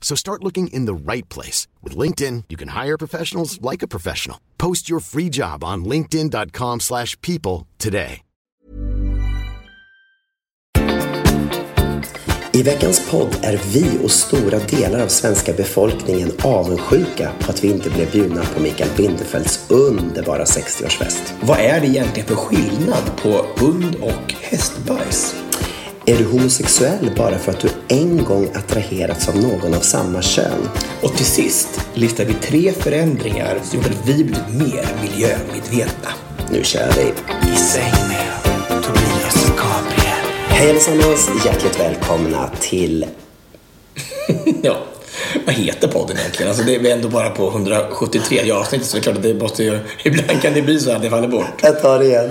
So start looking in the right place. With LinkedIn, you can hire professionals like a professional. Post your free job on linkedin.com slash people today. I veckans podd är vi och stora delar av svenska befolkningen avundsjuka på att vi inte blev bjudna på Mikael Bindefelds underbara 60-årsfest. Vad är det egentligen för skillnad på hund och hästbajs? Är du homosexuell bara för att du en gång attraherats av någon av samma kön? Och till sist listar vi tre förändringar som gjort att vi blivit mer miljömedvetna. Nu kör vi! I säng med Tobias Gabriel. Hej allesammans! Hjärtligt välkomna till... ja, vad heter podden egentligen? Alltså det är ändå bara på 173 avsnitt så det är klart att det måste ju... Ibland kan det bli så att det faller bort. Jag tar det igen.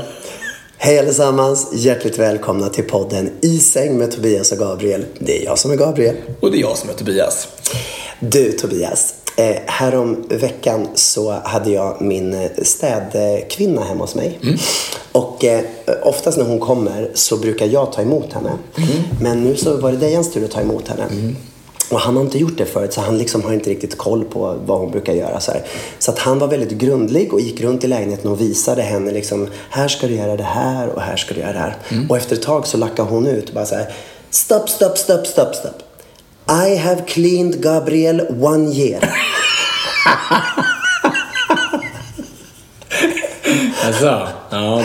Hej allesammans! Hjärtligt välkomna till podden I säng med Tobias och Gabriel. Det är jag som är Gabriel. Och det är jag som är Tobias. Du Tobias, eh, härom veckan så hade jag min eh, städkvinna hemma hos mig. Mm. Och eh, oftast när hon kommer så brukar jag ta emot henne. Mm. Men nu så var det Dejans tur att ta emot henne. Och han har inte gjort det förut så han liksom har inte riktigt koll på vad hon brukar göra. Så, här. så att han var väldigt grundlig och gick runt i lägenheten och visade henne liksom, här ska du göra det här och här ska du göra det här. Och efter ett tag så lackade hon ut och bara så här, stopp, stopp, stopp, stopp, stopp. I have cleaned Gabriel one year. Alltså, ja,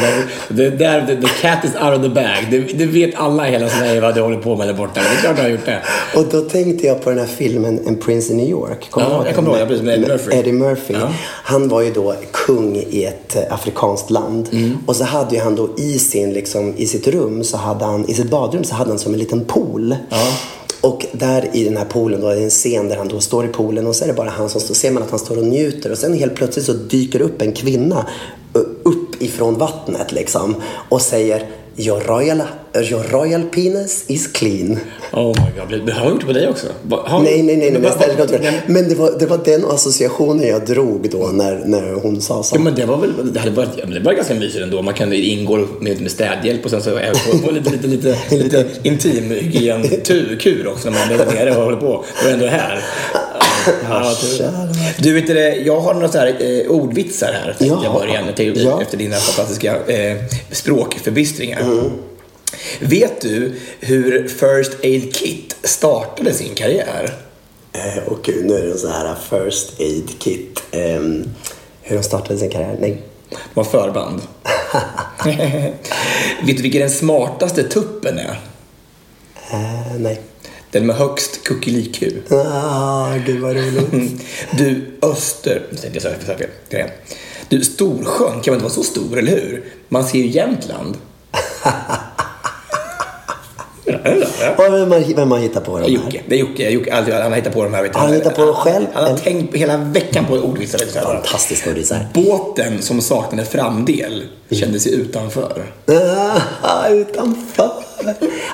det, där, the, the cat is out of the bag. Det, det vet alla i hela Sverige vad du håller på med där borta. Det är klart du har gjort det. Och då tänkte jag på den här filmen En Prince in New York. Kommer Ja, jag kommer ihåg den, precis, med Eddie Murphy. Eddie Murphy. Ja. Han var ju då kung i ett eh, afrikanskt land. Mm. Och så hade ju han då i, sin, liksom, i sitt rum, så hade han, i sitt badrum, så hade han som en liten pool. Och där i den här poolen då är det en scen där han då står i poolen och så är det bara han som står, ser man att han står och njuter och sen helt plötsligt så dyker upp en kvinna upp ifrån vattnet liksom och säger Your royal, your royal penis is clean. Oh my god, det har jag gjort på dig också. Har, Nej, nej, nej, nej, men, jag frågan. men det, var, det var den associationen jag drog då när, när hon sa så. Ja, men det var väl det hade varit, det var ganska mysigt ändå. Man kan ingå med, med städhjälp och sen så på lite, lite, lite, lite intim hygien-kur också när man är nere och håller på. Är ändå här. Ja, du, vet du, det, jag har några så här, eh, ordvitsar här. Ja. jag börja med till, Ja. efter dina fantastiska eh, språkförbistringar. Vet du hur First Aid Kit startade sin karriär? Eh, och gud, nu är det så här first aid kit. Ehm, hur de startade sin karriär? Nej. De var förband. Vet du vilken den smartaste tuppen är? Eh, nej. Den med högst kuckeliku. Ah, gud vad roligt. Du, Öster... Nu tänkte jag säga fel- fel. Det är- Du, Storsjön kan väl inte vara så stor, eller hur? Man ser ju Jämtland. Ja, ja, ja. Vem har, vem har hittat på de här? Jocke. Det är Jocke. Jocke alltid, han har hittat på de här. Han har hittat på dem själv, Han har eller? tänkt hela veckan på ordvitsar. Fantastiska ordvitsar. Båten som saknade framdel kände sig utanför. Ah, utanför.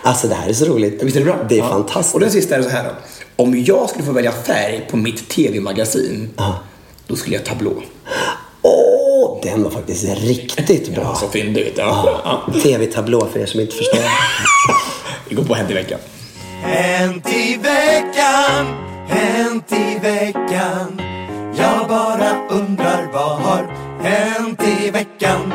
Alltså det här är så roligt. Visst är det bra? Det är Ja. fantastiskt. Och den sista är så här då. Om jag skulle få välja färg på mitt tv-magasin, då skulle jag tablå. Åh, den var faktiskt riktigt bra. Så fyndigt. Ja. Ja. TV-tablå för er som inte förstår. Vi går på Hänt i veckan. Hänt i veckan, hänt i veckan Jag bara undrar vad har hänt i veckan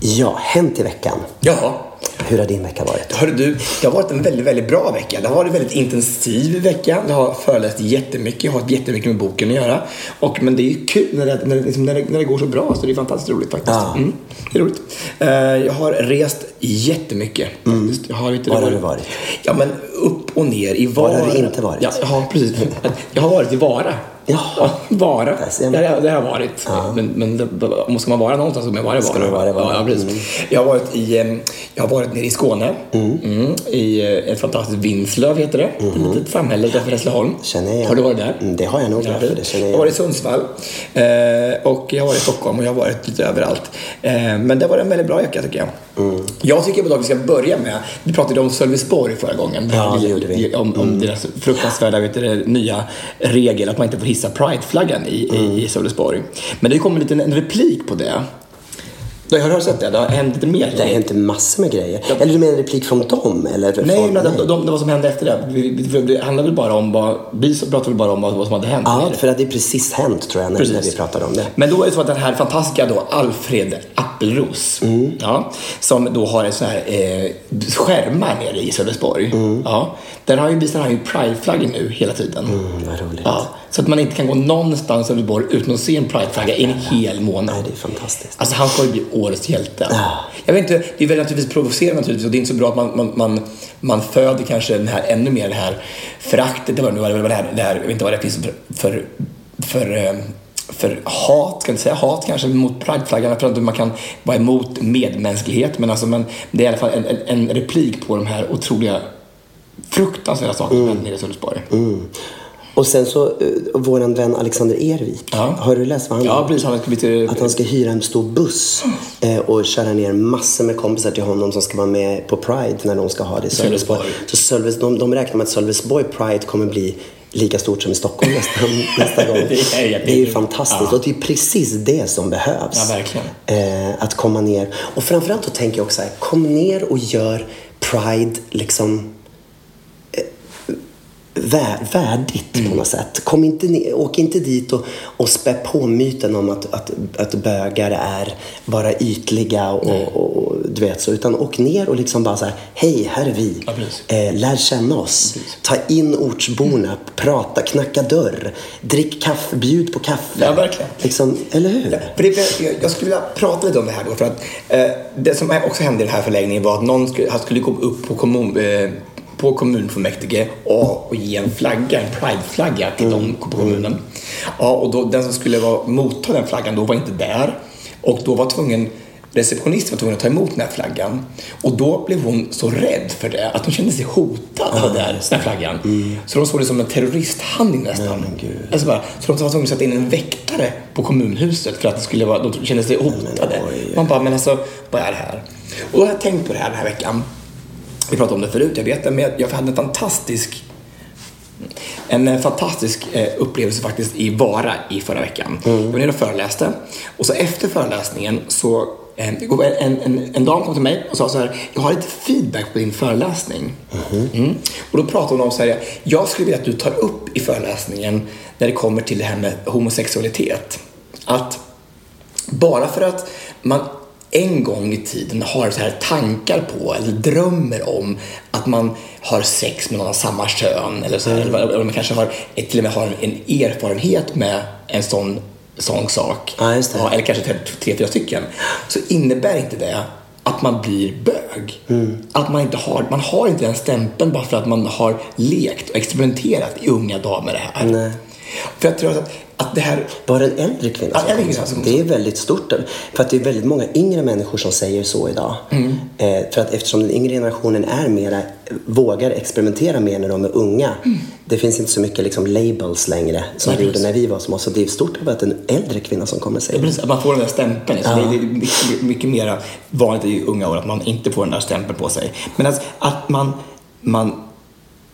Ja, hänt i veckan. Ja, Hur har din vecka varit? Hörru du, det har varit en väldigt, väldigt bra vecka. Det har varit en väldigt intensiv vecka. Jag har föreläst jättemycket, jag har haft jättemycket med boken att göra. Och, men det är ju kul när det, när, det, liksom, när, det, när det går så bra, så det är fantastiskt roligt faktiskt. Ja. Mm, det är roligt. Eh, jag har rest jättemycket faktiskt. Jag har, inte, Var har du varit? Ja, men upp och ner i Vara. Var har du inte varit? Ja, ja precis. Jag har varit i Vara. Jaha. Vara. Där. Där, har- där har jag varit. Men, men det, om ska man vara någonstans så ska man vara i Vara. Vara. Ja, ja, precis. Mm. Jag har varit i, jag har varit nere i Skåne. Mm, I eh, ett fantastiskt Vinslöv heter det. Ett litet samhälle utanför Hässleholm. Mm. Har du varit där? Mm, det har jag nog, Ja, det jag jag har varit i. Sundsvall. Eh, och jag har varit i Stockholm och jag har varit lite överallt. Eh, men det var en väldigt bra vecka tycker jag. Mm. Jag tycker att vi ska börja med, vi pratade om Sölvesborg förra gången. Ja, det gjorde vi. Mm. Om, om deras fruktansvärda vet du, nya regel att man inte får hissa prideflaggan i, Mm. i, Sölvesborg. Men det kom en liten en replik på det. Du har du sett det? Det har hänt lite mer. Det har hänt massor med grejer. Eller du menar en replik från dem? Eller Nej, från, men de, de, det vad som hände efter det. Vi- vi- Det handlade väl bara om vad, vi pratade väl bara om vad, vad som hade hänt. Ja, för att det är precis hänt tror jag när, när vi pratade om det. Men då är det så att den här fantastiska då Alfred Appelros, Mm. ja, som då har en sån här eh, skärmar nere i Sölvesborg. Mm. Ja, där har ju, visar han ju prideflaggor nu hela tiden. Mm, vad roligt. Ja, så att man inte kan gå någonstans i Sölvesborg utan att se en prideflagga i en hel månad. Nej, det är fantastiskt. Alltså han får ju bli årets hjälte. Ja. Jag vet inte, det är väl naturligtvis provocerande naturligtvis och det är inte så bra att man, man, man, man föder kanske den här, ännu mer det här föraktet, det var nu, det här, det här, jag vet inte vad det finns för, för, för, eh, för hat, ska jag inte säga hat kanske, mot prideflaggan. Jag tror inte man kan vara emot medmänsklighet, men, alltså, men det är i alla fall en, en, en replik på de här otroliga fruktansvärda sakerna som hände nere i Sölvesborg. Och sen så, uh, våran vän Alexander Ervik. Ja. Har du läst vad han Ja, precis. Han ska till... Att han ska hyra en stor buss eh, och köra ner massor med kompisar till honom som ska vara med på Pride när de ska ha det i Sölvesborg. Sölvesborg. Så Sölves, de, de räknar med att Sölvesborg Pride kommer bli lika stort som i Stockholm nästa, nästa gång. Det är det är ju fantastiskt Ja. och det är precis det som behövs. Ja. Eh, att komma ner. Och framförallt då tänker jag också så här, kom ner och gör Pride liksom vä- värdigt Mm. på något sätt. Kom inte ner, åk inte dit och, och spä på myten om att, att, att bögar är bara ytliga och, och, och du vet så. Utan åk ner och liksom bara så här, hej, här är vi. Ja, precis. eh, lär känna oss. Ta in ortsborna, prata, knacka dörr, drick kaffe, bjud på kaffe. Ja, verkligen. Liksom, eller hur? För det, jag, jag skulle vilja prata lite om det här då. För att, eh, det som också hände i den här förläggningen var att någon skulle, skulle gå upp på, kommun, eh, på kommunfullmäktige och, och ge en flagga, en prideflagga till dem på kommunen. Ja, och då, den som skulle vara, motta den flaggan då var inte där. Och då var tvungen receptionisten var tvungen att ta emot den här flaggan. Och då blev hon så rädd för det att hon kände sig hotad av den här, den här flaggan. Så de såg det som en terroristhandling nästan. Alltså bara, så de var tvungna att sätta in en väktare på kommunhuset för att det skulle vara, de kände sig hotade. Man bara, men alltså, vad är det här? Och då har jag tänkt på det här den här veckan. Vi pratade om det förut, jag vet det, men jag hade en fantastisk en eh, fantastisk eh, upplevelse faktiskt i Vara i förra veckan. Jag var nere och föreläste och så efter föreläsningen så eh, en, en, en dam kom till mig och sa så här, jag har lite feedback på din föreläsning. Mm. Och då pratade hon om så här, jag skulle vilja att du tar upp i föreläsningen när det kommer till det här med homosexualitet. Att bara för att man en gång i tiden har så här tankar på eller drömmer om att man har sex med någon av samma kön eller så här, eller, eller man kanske har, till och med har en erfarenhet med en sån, sån sak. Ja. Ja, eller kanske tre, tre, fyra stycken. Så innebär inte det att man blir bög. Att man inte har, man har inte den stämpeln bara för att man har lekt och experimenterat i unga dagar med det här. Nej. För jag tror att, att det här Bara en äldre kvinna Ja, som äldre kvinna så. som- Det är väldigt stort. För att det är väldigt många yngre människor som säger så idag. Mm. Eh, för att eftersom den yngre generationen är mera, vågar experimentera mer när de är unga. Det finns inte så mycket liksom labels längre som Mm. Det gjorde när vi var små. Så det är stort att en äldre kvinna som kommer säga Ja, att man får den där stämpeln. Så det, det är mycket, mycket mer vanligt i unga år att man inte får den där stämpeln på sig. Men att, att man, man,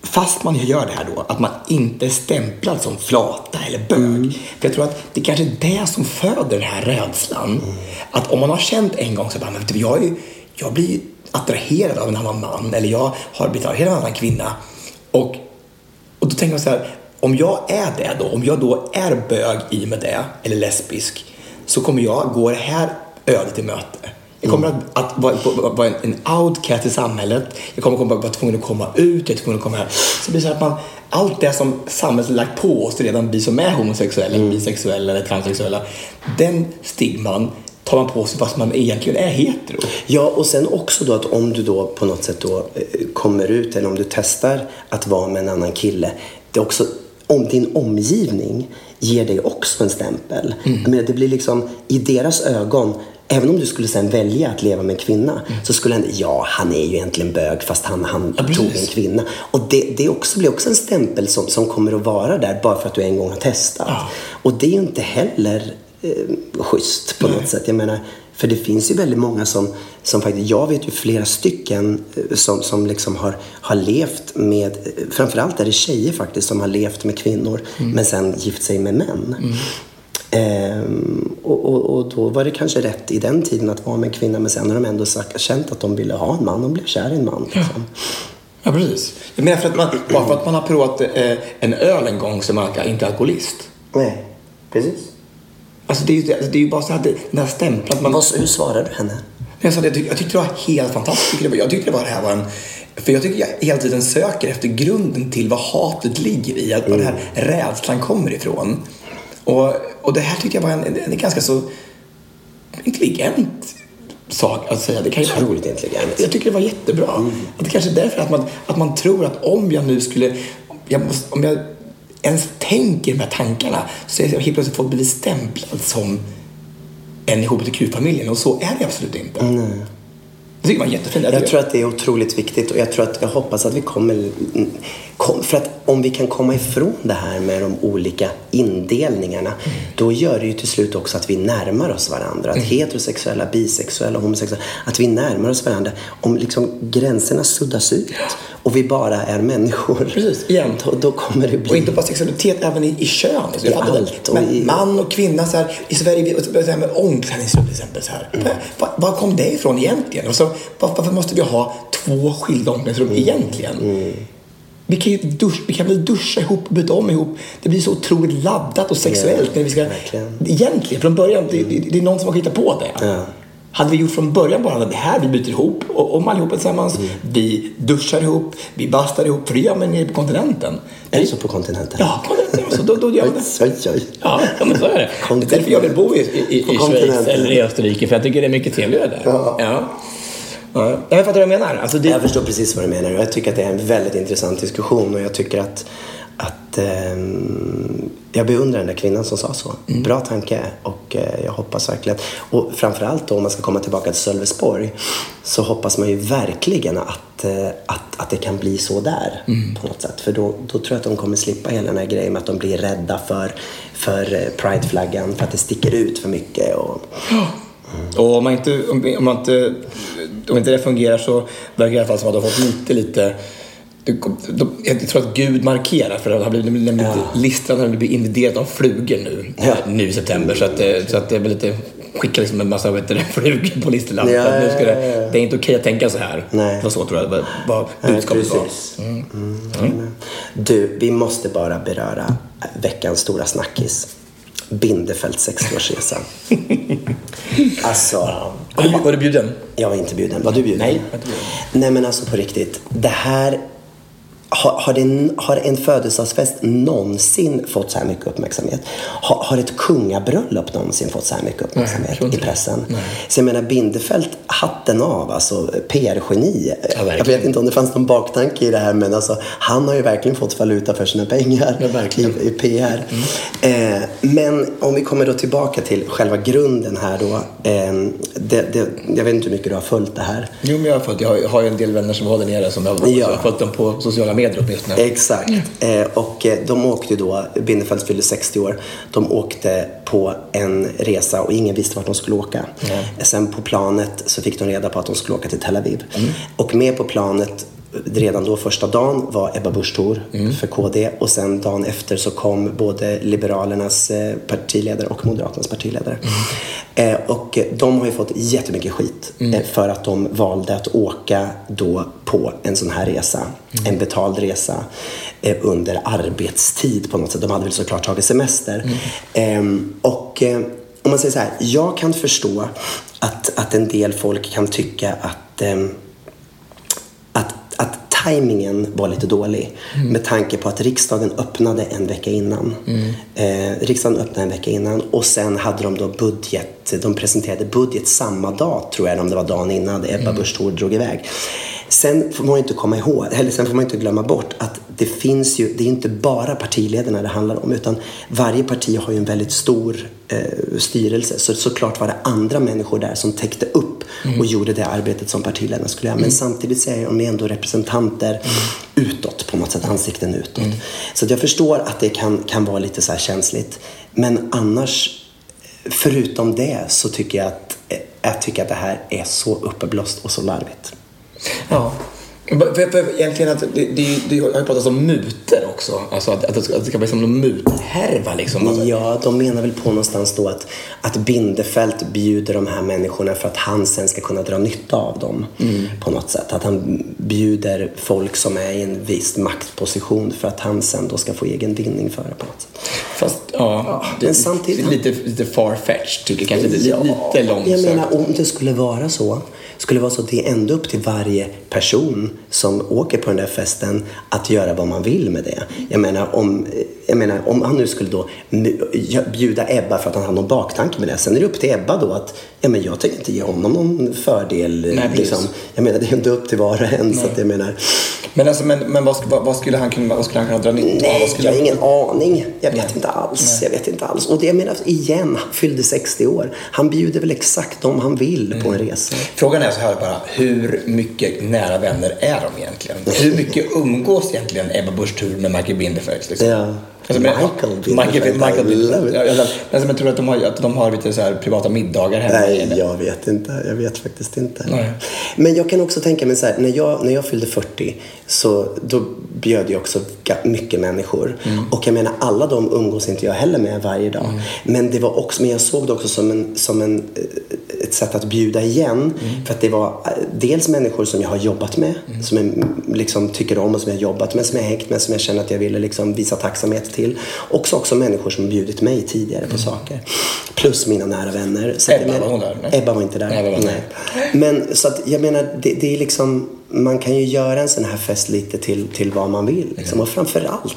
fast man gör det här då, att man inte är stämplad som flata eller bög. För jag tror att det kanske är det som föder den här rädslan. Att om man har känt en gång så bara, men du, jag, är, jag blir attraherad av en annan man eller jag har blivit attraherad av en annan kvinna. Och och då tänker man så här, om jag är det då, om jag då är bög i och med det, eller lesbisk, så kommer jag gå det här ödet till möte. Jag kommer att, att vara, vara en, outcast i samhället. Jag kommer, kommer att vara tvungen att komma ut, jag är tvungen att komma här. Så det blir så att man, allt det som samhället lagt på oss redan, vi som är homosexuella, eller bisexuella eller transsexuella, den stigman tar man på sig fast man egentligen är hetero. Ja, och sen också då att om du då på något sätt då eh, kommer ut eller om du testar att vara med en annan kille. Det är också om din omgivning ger dig också en stämpel. Mm. Menar, det blir liksom i deras ögon Även om du skulle sen välja att leva med en kvinna Mm. så skulle han, ja han är ju egentligen bög fast han, han Ja, tog en kvinna. Och det, det också, blir också en stämpel som, som kommer att vara där bara för att du en gång har testat. Ja. Och det är ju inte heller eh, schysst på något sätt. Jag menar, för det finns ju väldigt många som, som faktiskt, jag vet ju flera stycken eh, som, som liksom har, har levt med, framförallt är det tjejer faktiskt som har levt med kvinnor men sen gift sig med män. Ehm, och, och, och då var det kanske rätt i den tiden att vara med en kvinna men sen har de ändå sagt, känt att de ville ha en man, de blev kär i en man. Liksom. Ja, precis. Jag menar för att man, bara för att man har provat eh, en öl en gång så är man inte alkoholist. Nej, precis. Alltså det är ju, det är ju bara så här, det- den här stämpeln man... Vad, hur svarar du henne? Jag, sa jag, tyck, jag tyckte det var helt fantastiskt. Jag, tyckte det var det här var en... För jag tycker jag hela tiden söker efter grunden till vad hatet ligger i. Att var den här rädslan kommer ifrån. Och, och det här tyckte jag var en, en, en ganska så intelligent sak att säga. Det kan Otroligt intelligent. jag tycker det var jättebra. Att det kanske är därför att man, att man tror att om jag nu skulle... Jag måste, om jag ens tänker de här tankarna så är jag helt plötsligt fått bli stämplad som en i hbtq-familjen och så är det absolut inte. Jag tycker det var jättefint. Jag tror att det är otroligt viktigt och jag tror att jag hoppas att vi kommer... För att om vi kan komma ifrån det här med de olika indelningarna då gör det ju till slut också att vi närmar oss varandra. Att heterosexuella, bisexuella, homosexuella, att vi närmar oss varandra. Om liksom gränserna suddas ut och vi bara är människor. Precis, igen. Då, då kommer det bli... Och inte bara sexualitet, även i, i kön. I allt det. och i- Man och kvinna, så här, i Sverige, så här med omklädningsrum till exempel. Så här. Mm. Var, var kom det ifrån egentligen? Och så, var, varför måste vi ha två skilda omklädningsrum Mm. egentligen? Vi kan ju dusch, vi kan väl duscha ihop och byta om ihop. Det blir så otroligt laddat och sexuellt. när vi ska, verkligen. egentligen, från början, det, det, det är någon som har hittat på det. Ja. Hade vi gjort från början bara det här, vi byter ihop och, om allihopa tillsammans. Mm. Vi duschar ihop, vi bastar ihop, för det gör man nere på kontinenten. Är det så på kontinenten? Ja, kontinenten. Så då, då gör man det. Oj, oj, oj. Ja, men så är det. Det är därför jag vill bo i, i, i Schweiz eller i Österrike, för jag tycker det är mycket trevligare där. Ja. Ja. Ja, jag fattar vad jag menar. Alltså det, Jag förstår precis vad du menar jag tycker att det är en väldigt intressant diskussion och jag tycker att, att ehm, jag beundrar den där kvinnan som sa så. Mm. Bra tanke och eh, jag hoppas verkligen och framförallt då om man ska komma tillbaka till Sölvesborg så hoppas man ju verkligen att, eh, att, att det kan bli så där Mm. på något sätt. För då, då tror jag att de kommer slippa hela den här grejen med att de blir rädda för, för eh, prideflaggan för att det sticker ut för mycket. Och, Och om, man inte, om, man inte, om inte det fungerar så verkar det i alla fall som att de har fått lite, lite jag tror att Gud markerar för det har blivit, Ja. listrat när det blir invaderat av flugor nu, Ja. nu i september. Så att, det- så att det väl lite, skicka liksom en massa vet du, flugor på listerlappen. Ja, ja, det, ja, ja. det är inte okej att tänka så här. Nej. Det var så tror jag vad, budskapet var. precis. Mm. Du, vi måste bara beröra veckans stora snackis. Bindefelds 60-årsresa. alltså, Var du, var du bjuden? jag var inte bjuden. Var du bjuden? Nej. Nej men alltså på riktigt. Det här... Har, har, det, har en födelsedagsfest någonsin fått så här mycket uppmärksamhet? Har, har ett kungabröllop någonsin fått så här mycket uppmärksamhet inte i pressen? Så jag menar Bindefeld, hatten av, alltså PR-geni. verkligen. jag vet inte om det fanns någon baktanke i det här men alltså, han har ju verkligen fått valuta för sina pengar Ja, i, i PR. Eh, men om vi kommer då tillbaka till själva grunden här då. Eh, det, det, jag vet inte hur mycket du har följt det här. Jo, men jag har, fått, jag har, jag har ju en del vänner som var där nere som jag, Ja. jag har följt dem på sociala medier åtminstone. Exakt. Eh, och eh, de åkte då, Bindefelds fyllde 60 år, de åkte på en resa och ingen visste vart de skulle åka. Sen på planet så fick de reda på att de skulle åka till Tel Aviv. Och med på planet redan då första dagen var Ebba Busch Thor för KD och sen dagen efter så kom både Liberalernas eh, partiledare och Moderaternas partiledare. Eh, och de har ju fått jättemycket skit eh, för att de valde att åka då på en sån här resa. En betald resa eh, under arbetstid på något sätt. De hade väl såklart tagit semester. Ehm, och om man säger så här, jag kan förstå att, att en del folk kan tycka att, ehm, att tajmingen var lite dålig med tanke på att riksdagen öppnade en vecka innan. Eh, riksdagen öppnade en vecka innan och sen hade de då budget, de presenterade budget samma dag tror jag, om det var dagen innan Ebba Busch Thor drog iväg. Sen får man inte komma ihåg, eller sen får man inte glömma bort att det finns ju, det är inte bara partiledarna det handlar om utan varje parti har ju en väldigt stor eh, styrelse. Så såklart var det andra människor där som täckte upp och gjorde det arbetet som partiledarna skulle göra. Men samtidigt så är de ändå representanter utåt på något sätt, ansikten utåt. Så att jag förstår att det kan, kan vara lite så känsligt. Men annars, förutom det så tycker jag att, eh, jag tycker att det här är så uppblåst och så larvigt. Ja. För, för, för egentligen att det, det, det har ju pratats om mutor också. Alltså att, att, det, ska, att det ska bli som en muthärva liksom. Alltså, Ja, de menar väl på någonstans då att, att Bindefält bjuder de här människorna för att han sen ska kunna dra nytta av dem på något sätt. Att han bjuder folk som är i en viss maktposition för att han sen då ska få egen vinning för det på något sätt. Fast ja, men samtidigt- lite, lite far-fetched tycker jag. Kanske lite, lite långsökt. Jag menar, om det skulle vara så, skulle det vara så att det är ändå upp till varje person som åker på den där festen att göra vad man vill med det. Jag menar, om, jag menar, om han nu skulle då bjuda Ebba för att han har någon baktanke med det. Sen är det upp till Ebba då att, ja men jag tänker inte ge honom någon fördel. Nej, precis. liksom. Jag menar, det är inte upp till var och en. Så att jag menar, Men, alltså, men, men vad, vad, vad, skulle han kunna, vad skulle han kunna dra nytta av? Jag har ingen aning. Jag vet inte alls. Jag vet inte alls. Och det jag menar, igen, han fyllde 60 år. Han bjuder väl exakt om han vill på en resa. Frågan är så här bara, hur mycket nära vänner är de egentligen? Hur mycket umgås egentligen Ebba Busch Thur med Michael Bindefeld? Liksom? Ja. Alltså, men, Michael Bindefeld, Michael, Michael. Ja, jag- alltså, men tror du att de har, att de har lite så privata middagar hemma? Nej, jag vet inte. Jag vet faktiskt inte. Nej. Men jag kan också tänka mig så här, när jag, när jag fyllde 40 så då bjöd jag också mycket människor. Och jag menar, alla de umgås inte jag heller med varje dag. Men, det var också, men jag såg det också som, en, som en, eh, ett sätt att bjuda igen. För att det var eh, dels människor som jag har jobbat med, som jag mm, liksom tycker om och som jag har jobbat med, som jag hängt med, som jag känner att jag ville liksom visa tacksamhet till. Också, också människor som bjudit mig tidigare på saker. Plus mina nära vänner. Så Ebba, menar- var hon där? Nej. Ebba var inte där. Nej, var inte Men så att jag menar, det, det är liksom, man kan ju göra en sån här fest lite till, till vad man vill. Liksom. Och framförallt,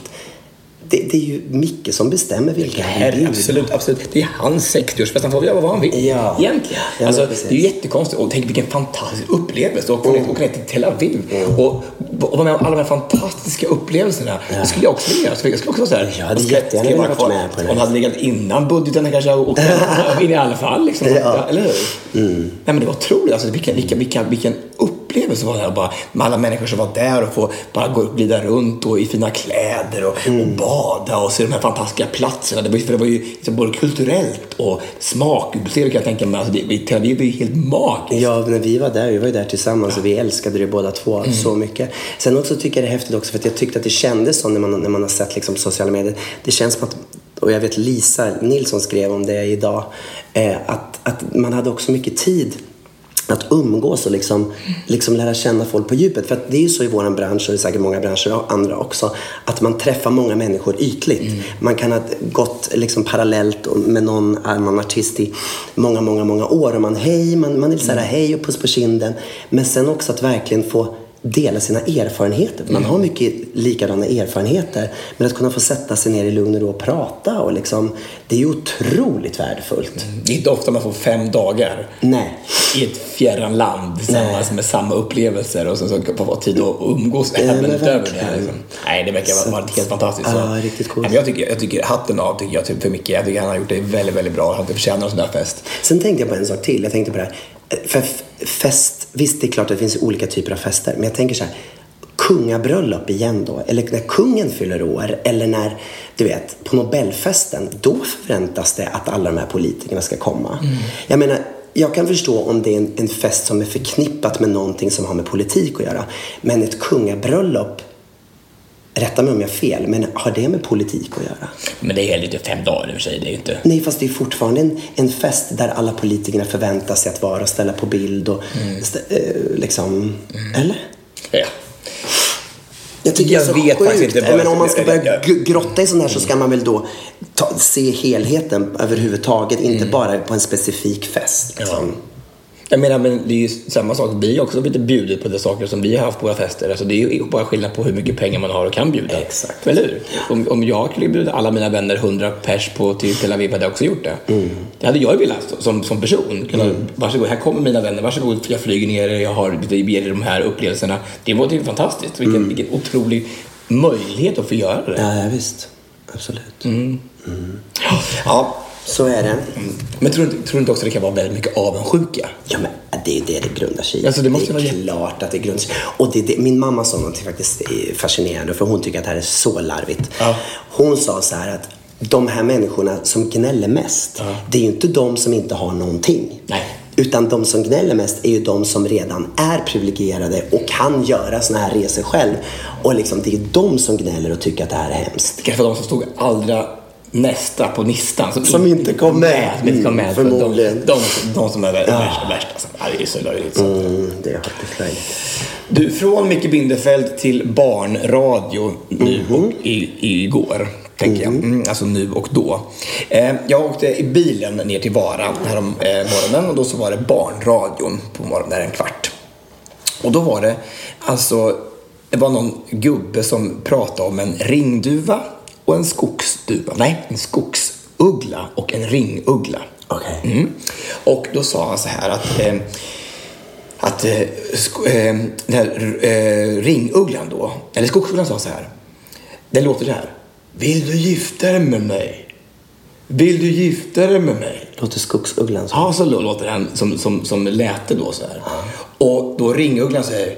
det, det är ju Micke som bestämmer vilka han bjuder. absolut, absolut. Det är hans 60-årsfest. Han får göra vad han vill. Ja. Egentligen. Ja, alltså, precis. det är ju jättekonstigt. Och tänk vilken fantastisk upplevelse. Och åka ner- åka ner till Tel Aviv. Mm. Och, och vara med om alla de här fantastiska upplevelserna. Det skulle jag också vilja göra. Jag skulle också vara så här. Jag hade ska- jättegärna velat vara med på här Om det hade legat innan budgeten kanske åkt in i alla fall. Liksom. Ja. Eller hur? Nej, men det var otroligt. Alltså, vilken, vilken, vilken, vilken upplevelse var det här. Bara, med alla människor som var där och få bara gå och glida runt och i fina kläder och, och bada och se de här fantastiska platserna. Det var, för det var ju liksom både kulturellt och smakupplevelse kan jag tänka mig. Alltså, det, Tel Aviv är ju helt magiskt. Ja, när vi var där, vi var ju där tillsammans och vi älskade det båda två så mycket. Sen också tycker jag det är häftigt också för att jag tyckte att det kändes så när man, när man har sett liksom sociala medier. Det känns som att, och jag vet Lisa Nilsson skrev om det idag, eh, att, att man hade också mycket tid att umgås och liksom, liksom lära känna folk på djupet. För att det är ju så i vår bransch och är säkert många branscher och andra också. Att man träffar många människor ytligt. Man kan ha gått liksom parallellt med någon annan artist i många, många, många år. Och man hej, man, man vill säga hej och puss på kinden. Men sen också att verkligen få dela sina erfarenheter. Man har mycket likadana erfarenheter. Men att kunna få sätta sig ner i lugn och ro och prata och liksom, det är otroligt värdefullt. Det är inte ofta man får fem dagar Nej. i ett fjärran land tillsammans med samma upplevelser och sen så man tid att umgås Ja, även utöver det. liksom. Nej, det verkar Så vara helt fantastiskt. Ja, riktigt coolt. Nej, jag, tycker, jag tycker hatten av tycker jag, typ, för Micke. Jag tycker han har gjort det väldigt, väldigt bra. Han förtjänar en sån där fest. Sen tänkte jag på en sak till. Jag tänkte på det här. För fest, visst det är klart att det finns olika typer av fester. Men jag tänker så här. Kungabröllop igen då. Eller när kungen fyller år. Eller när, du vet, på Nobelfesten. Då förväntas det att alla de här politikerna ska komma. Jag menar, jag kan förstå om det är en, en fest som är förknippat med någonting som har med politik att göra. Men ett kungabröllop, rätta mig om jag har fel, men har det med politik att göra? Men det är inte fem dagar i och för sig. Det är inte... Nej, fast det är fortfarande en, en fest där alla politikerna förväntar sig att vara och ställa på bild och stä- eh, liksom... Eller? Ja. Jag tycker Jag det är så vet sjukt. inte Men om man ska börja grotta i sånt här så ska man väl då ta, se helheten överhuvudtaget, inte Mm. bara på en specifik fest. Liksom. Jag menar, men det är ju samma sak. Vi har också blivit bjudit på de saker som vi har haft på våra fester. Alltså, det är ju bara skillnad på hur mycket pengar man har och kan bjuda. Exakt. Eller hur? Om, om jag skulle bjuda alla mina vänner 100 pers på till Tel Aviv hade jag också gjort det. Mm. Det hade jag velat som, som person. Kunna, Varsågod, här kommer mina vänner. Varsågod, jag flyger ner er. Jag har ger er de här upplevelserna. Det var ju fantastiskt. Vilken, Mm. vilken otrolig möjlighet att få göra det. Ja, ja, visst. Absolut. Mm. Ja. Så är det. Men tror du, tror du inte också det kan vara väldigt mycket avundsjuka? Ja, men det är det det grundar sig i. Alltså, det måste är vara klart att det grundar sig Och det, det, min mamma sa något faktiskt är fascinerande, för hon tycker att det här är så larvigt. Ja. Hon sa så här att de här människorna som gnäller mest, det är ju inte de som inte har någonting. Nej. Utan de som gnäller mest är ju de som redan är privilegierade och kan göra såna här resor själv. Och liksom, det är de som gnäller och tycker att det här är hemskt. Det kanske var de som stod allra nästa på listan. Som inte kom med. Som inte kom med. Mm, För förmodligen. De, de, de som är värst, värst alltså. Ja, det är så löjligt. Mm, det är faktiskt löjligt. Du, från Micke Bindefeld till barnradio nu Mhm. och i, igår, tänker jag. Mm, alltså nu och då. Eh, jag åkte i bilen ner till Vara härom eh, morgonen och då så var det barnradion på morgonen, där en kvart. Och då var det alltså, det var någon gubbe som pratade om en ringduva och en skogsduva. Nej, en skogsuggla och en ringuggla. Okej. Mm. Och då sa han så här att, eh, att eh, eh, den här eh, ringugglan då, eller skogsugglan sa så här. Den låter så här. Vill du gifta dig med mig? Vill du gifta dig med mig? Låter skogsugglan så? Ja, så lå- låter den som, som, som läte då så här. Och då ringugglan säger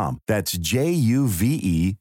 That's J U V E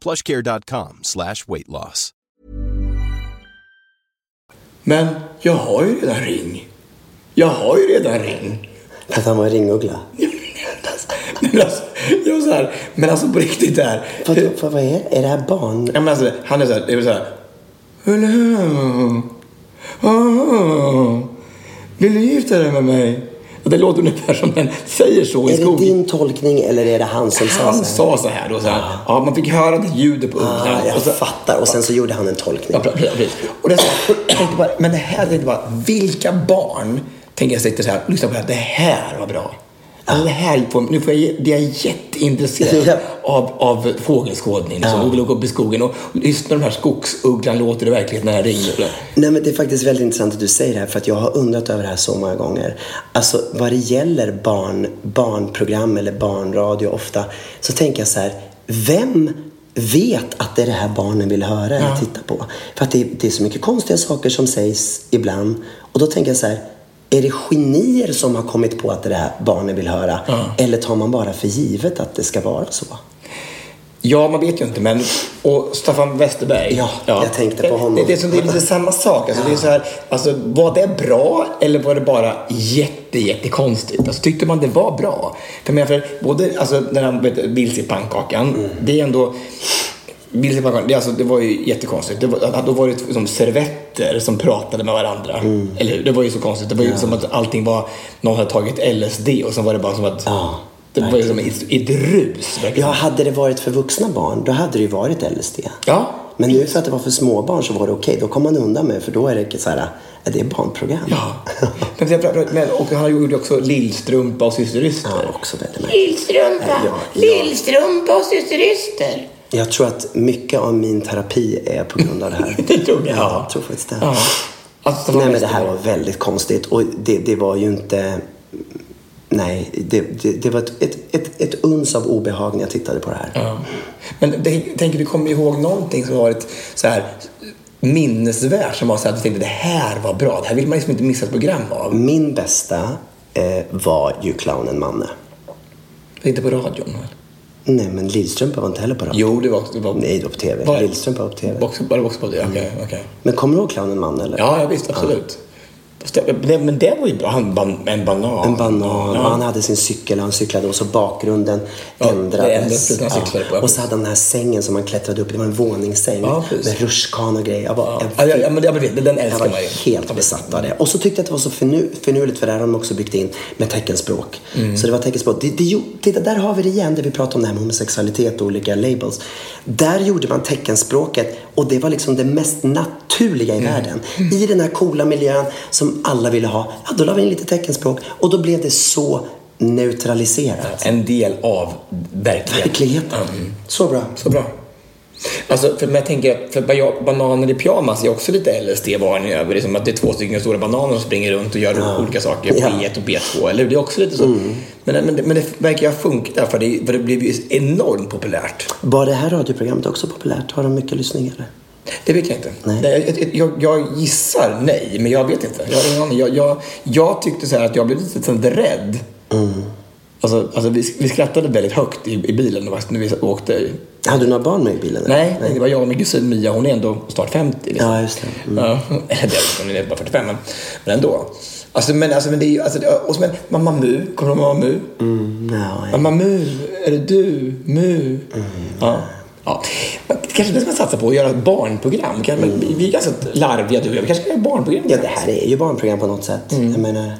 plushcare.com slash weight loss. Men jag har ju redan ring. Jag har ju redan ring. Att han var en ringuggla. Men alltså, jag var så här, men alltså på riktigt där. Vad, vad, vad är det? Är det här barn? Ja, men alltså, han är så här, det är så här. Hello. Oh, vill du gifta dig med mig? Det låter ungefär som en säger så i Är det skogen. din tolkning eller är det han som sa Han så här? sa så här då, så här. Ja, man fick höra det ljudet på ugglan. Ah, jag och så, fattar. Och sen så gjorde han en tolkning. Ja, precis. Och det tänkte bara, men det här, tänkte bara, vilka barn tänker jag sitta så här och lyssna på det här, det här var bra. Det här, får- nu får jag, det är jag jätteintresserad Ja. av, av fågelskådning. Liksom. Och vill åka upp i skogen och lyssna på de här skogsugglan låter i verkligheten när den ringer. Nej, men det är faktiskt väldigt intressant att du säger det här för att jag har undrat över det här så många gånger. Alltså vad det gäller barn, barnprogram eller barnradio ofta så tänker jag så här, vem vet att det är det här barnen vill höra eller titta på? För att det, det är så mycket konstiga saker som sägs ibland och då tänker jag så här, är det genier som har kommit på att det är det här barnen vill höra? Eller tar man bara för givet att det ska vara så? Ja, man vet ju inte, men... Och Staffan Westerberg. Ja, jag tänkte på honom. Det, det, är, som, det är lite samma sak. Alltså, det är så här, alltså, var det bra eller var det bara jätte, jättekonstigt? Alltså, tyckte man det var bra? För, jag menar, för både alltså, den här vilse i pannkakan, Mm. det är ändå... I pannkakan, det, alltså, det var ju jättekonstigt. Det var, då var det som servetter som pratade med varandra. Mm. Eller hur? Det var ju så konstigt. Det var ju som att allting var... Någon hade tagit LSD och så var det bara som att... Ja, det var ju som ett, ett rus. verkligen. Ja, hade det varit för vuxna barn, då hade det ju varit LSD. Ja. Men nu för att det var för små barn så var det okej. Då kom man undan med för då är det så här, är det är barnprogram. Ja. Men, och han gjorde också Lillstrumpa och Syster Yster. Ja, också väldigt märkligt. Lillstrumpa, Ja, ja. Lillstrumpa och Syster Yster. Jag tror att mycket av min terapi är på grund av det här. Det tror jag. Ja, jag tror faktiskt det. Ja. Alltså, Nej, men det här var väldigt konstigt och det, det var ju inte... Nej, det, det, det var ett, ett, ett, ett uns av obehag när jag tittade på det här. Ja. Men det, tänker du kommer ihåg någonting som varit så här minnesvärt som var så att du tänkte det här var bra. Det här vill man liksom inte missa ett program av. Min bästa eh, var ju clownen Manne. Inte på radion? eller? Nej, men Lillstrumpa var inte heller på radio. Jo, det var, det var Nej, det var på TV. Var- Lillstrumpa var på TV. Också, var det också på det? Okej, okej. Men kommer du ihåg clownen Manne eller? Ja, ja, visst, absolut. Det- Men det var ju bra. Han, ban, en banan. En banan Ja. han hade sin cykel och han cyklade och så bakgrunden Ja, det ändrades. han cyklade på, ja, Och så hade han den här sängen som han klättrade upp i. Det var en våningssäng Ja, med rutschkana och grejer. Jag var, Ja, jag, ja, ja, men, ja, men den jag var man helt besatt av det. Och så tyckte jag att det var så finur, finurligt för där har de också byggt in med teckenspråk. Mm. Så det var teckenspråk. Det, det, titta, där har vi det igen, det vi pratade om det här med homosexualitet och olika labels. Där gjorde man teckenspråket och det var liksom det mest naturliga i Mm. världen. I den här coola miljön som alla ville ha, ja, då la vi in lite teckenspråk och då blev det så neutraliserat. En del av verkligheten. Verkligheten. Mm. Så bra. Så bra. Alltså, för jag tänker, för ba- bananer i pyjamas är också lite LSD-varning över. Det är som att det är två stycken stora bananer som springer runt och gör olika saker. Ja. P1 och P2, eller hur? Det är också lite så. Men, men, det- men det verkar ju ha funkat, för det, för det blev ju enormt populärt. Var det här radioprogrammet också populärt? Har de mycket lyssningar? Det vet jag inte. Nej. Jag, jag, jag gissar nej, men jag vet inte. Jag, jag, jag, jag tyckte så att jag blev lite rädd. Alltså, alltså vi, vi skrattade väldigt högt i, i bilen när vi åkte. Hade du några barn med i bilen? eller? Nej, det var jag och min kusin Mia. Hon är ändå snart 50. Liksom. Ja, just det. Mm. Ja, eller hon är bara 45, men, men ändå. Alltså, men, alltså, men det är ju... Alltså, och så, men, Mamma Mu, kommer du ihåg Mamma Mu? Mm, ja. Mamma Mu, är det du? Mu? Ja. Ja. Men Kanske det ska man satsa på, att göra ett barnprogram. Kan, men vi- är ganska larviga du och jag. Vi kanske ska göra barnprogram. Ja, det här är ju barnprogram på något sätt. Mm. Jag menar,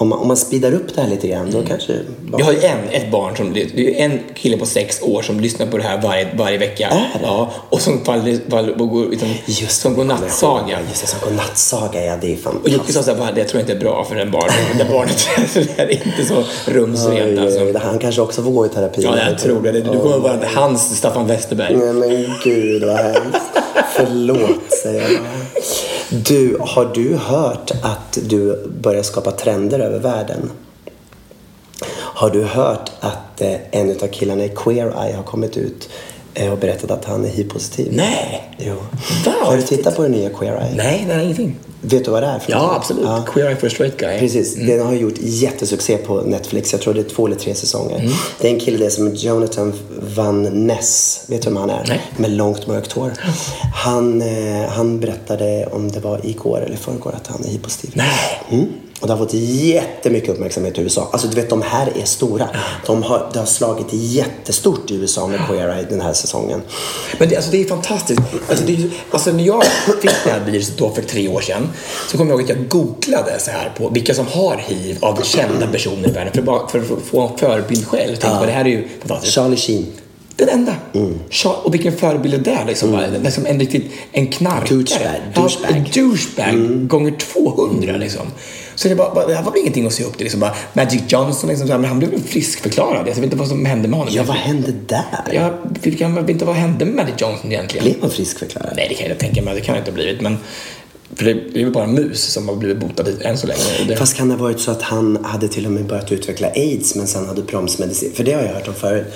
om man, om man speedar upp det här lite grann, då kanske... Vi har ju en, ett barn som, det är en kille på sex år som lyssnar på det här varje, varje vecka. Är det? Ja, och som, faller, faller, och går, liksom, som går nattsaga. Just det, som går nattsaga, ja. Det är Och Jocke fantastiskt. sa så här, "Va, det tror jag inte är bra för en barn. Det barnet det är inte så rumsrent alltså. Han kanske också får gå i terapi. Ja, jag tror det. Du kommer vara hans Staffan Westerberg. Nej, men gud vad hemskt. Förlåt, säger jag. Du, har du hört att du börjar skapa trender över världen? Har du hört att eh, en av killarna i Queer Eye har kommit ut eh, och berättat att han är hiv-positiv? Nej! Jo. Va? Har du tittat på den nya Queer Eye? Nej, nej, ingenting. Vet du vad det är för Ja, något? absolut. Ja. Queer Eye for a Straight Guy. Precis. Den har gjort jättesuccé på Netflix. Jag tror det är två eller tre säsonger. Mm. Det är en kille där som Jonathan Van Ness. Vet du vem han är? Nej. Med långt mörkt hår. Han, eh, han berättade om det var igår eller förrgår att han är hiv-positiv. Nej. Mm. Och det har fått jättemycket uppmärksamhet i USA. Alltså du vet, de här är stora. De har, det har slagit jättestort i USA med Queer Eye den här säsongen. Men det, alltså, det är fantastiskt. Alltså, det alltså, när jag fick det här viruset då för tre år sedan så kom jag ihåg att jag googlade så här på vilka som har hiv av kända personer i världen för, bara, för att få en förebild själv. Tänkte, Ja. ja. det här är ju fantastiskt. Charlie Sheen. Den enda. Mm. Och vilken förebild är det liksom? Bara, liksom en riktigt, en knarkare. Douchebag, douchebag. douchebag Mm. gånger 200 liksom. Så det, bara, bara, det här var väl ingenting att se upp till. Liksom. Bara, Magic Johnson, liksom, så här, men han blev väl friskförklarad. Jag vet inte vad som hände med honom. Ja, vad hände där? Jag vet inte vad hände med Magic Johnson egentligen. Blev han friskförklarad? Nej, det kan jag inte tänka mig. Det kan det inte ha blivit. Men, för det är väl bara en mus som har blivit botad än så länge. Det, Fast kan det ha varit så att han hade till och med börjat utveckla aids men sen hade bromsmedicin? För det har jag hört om förut.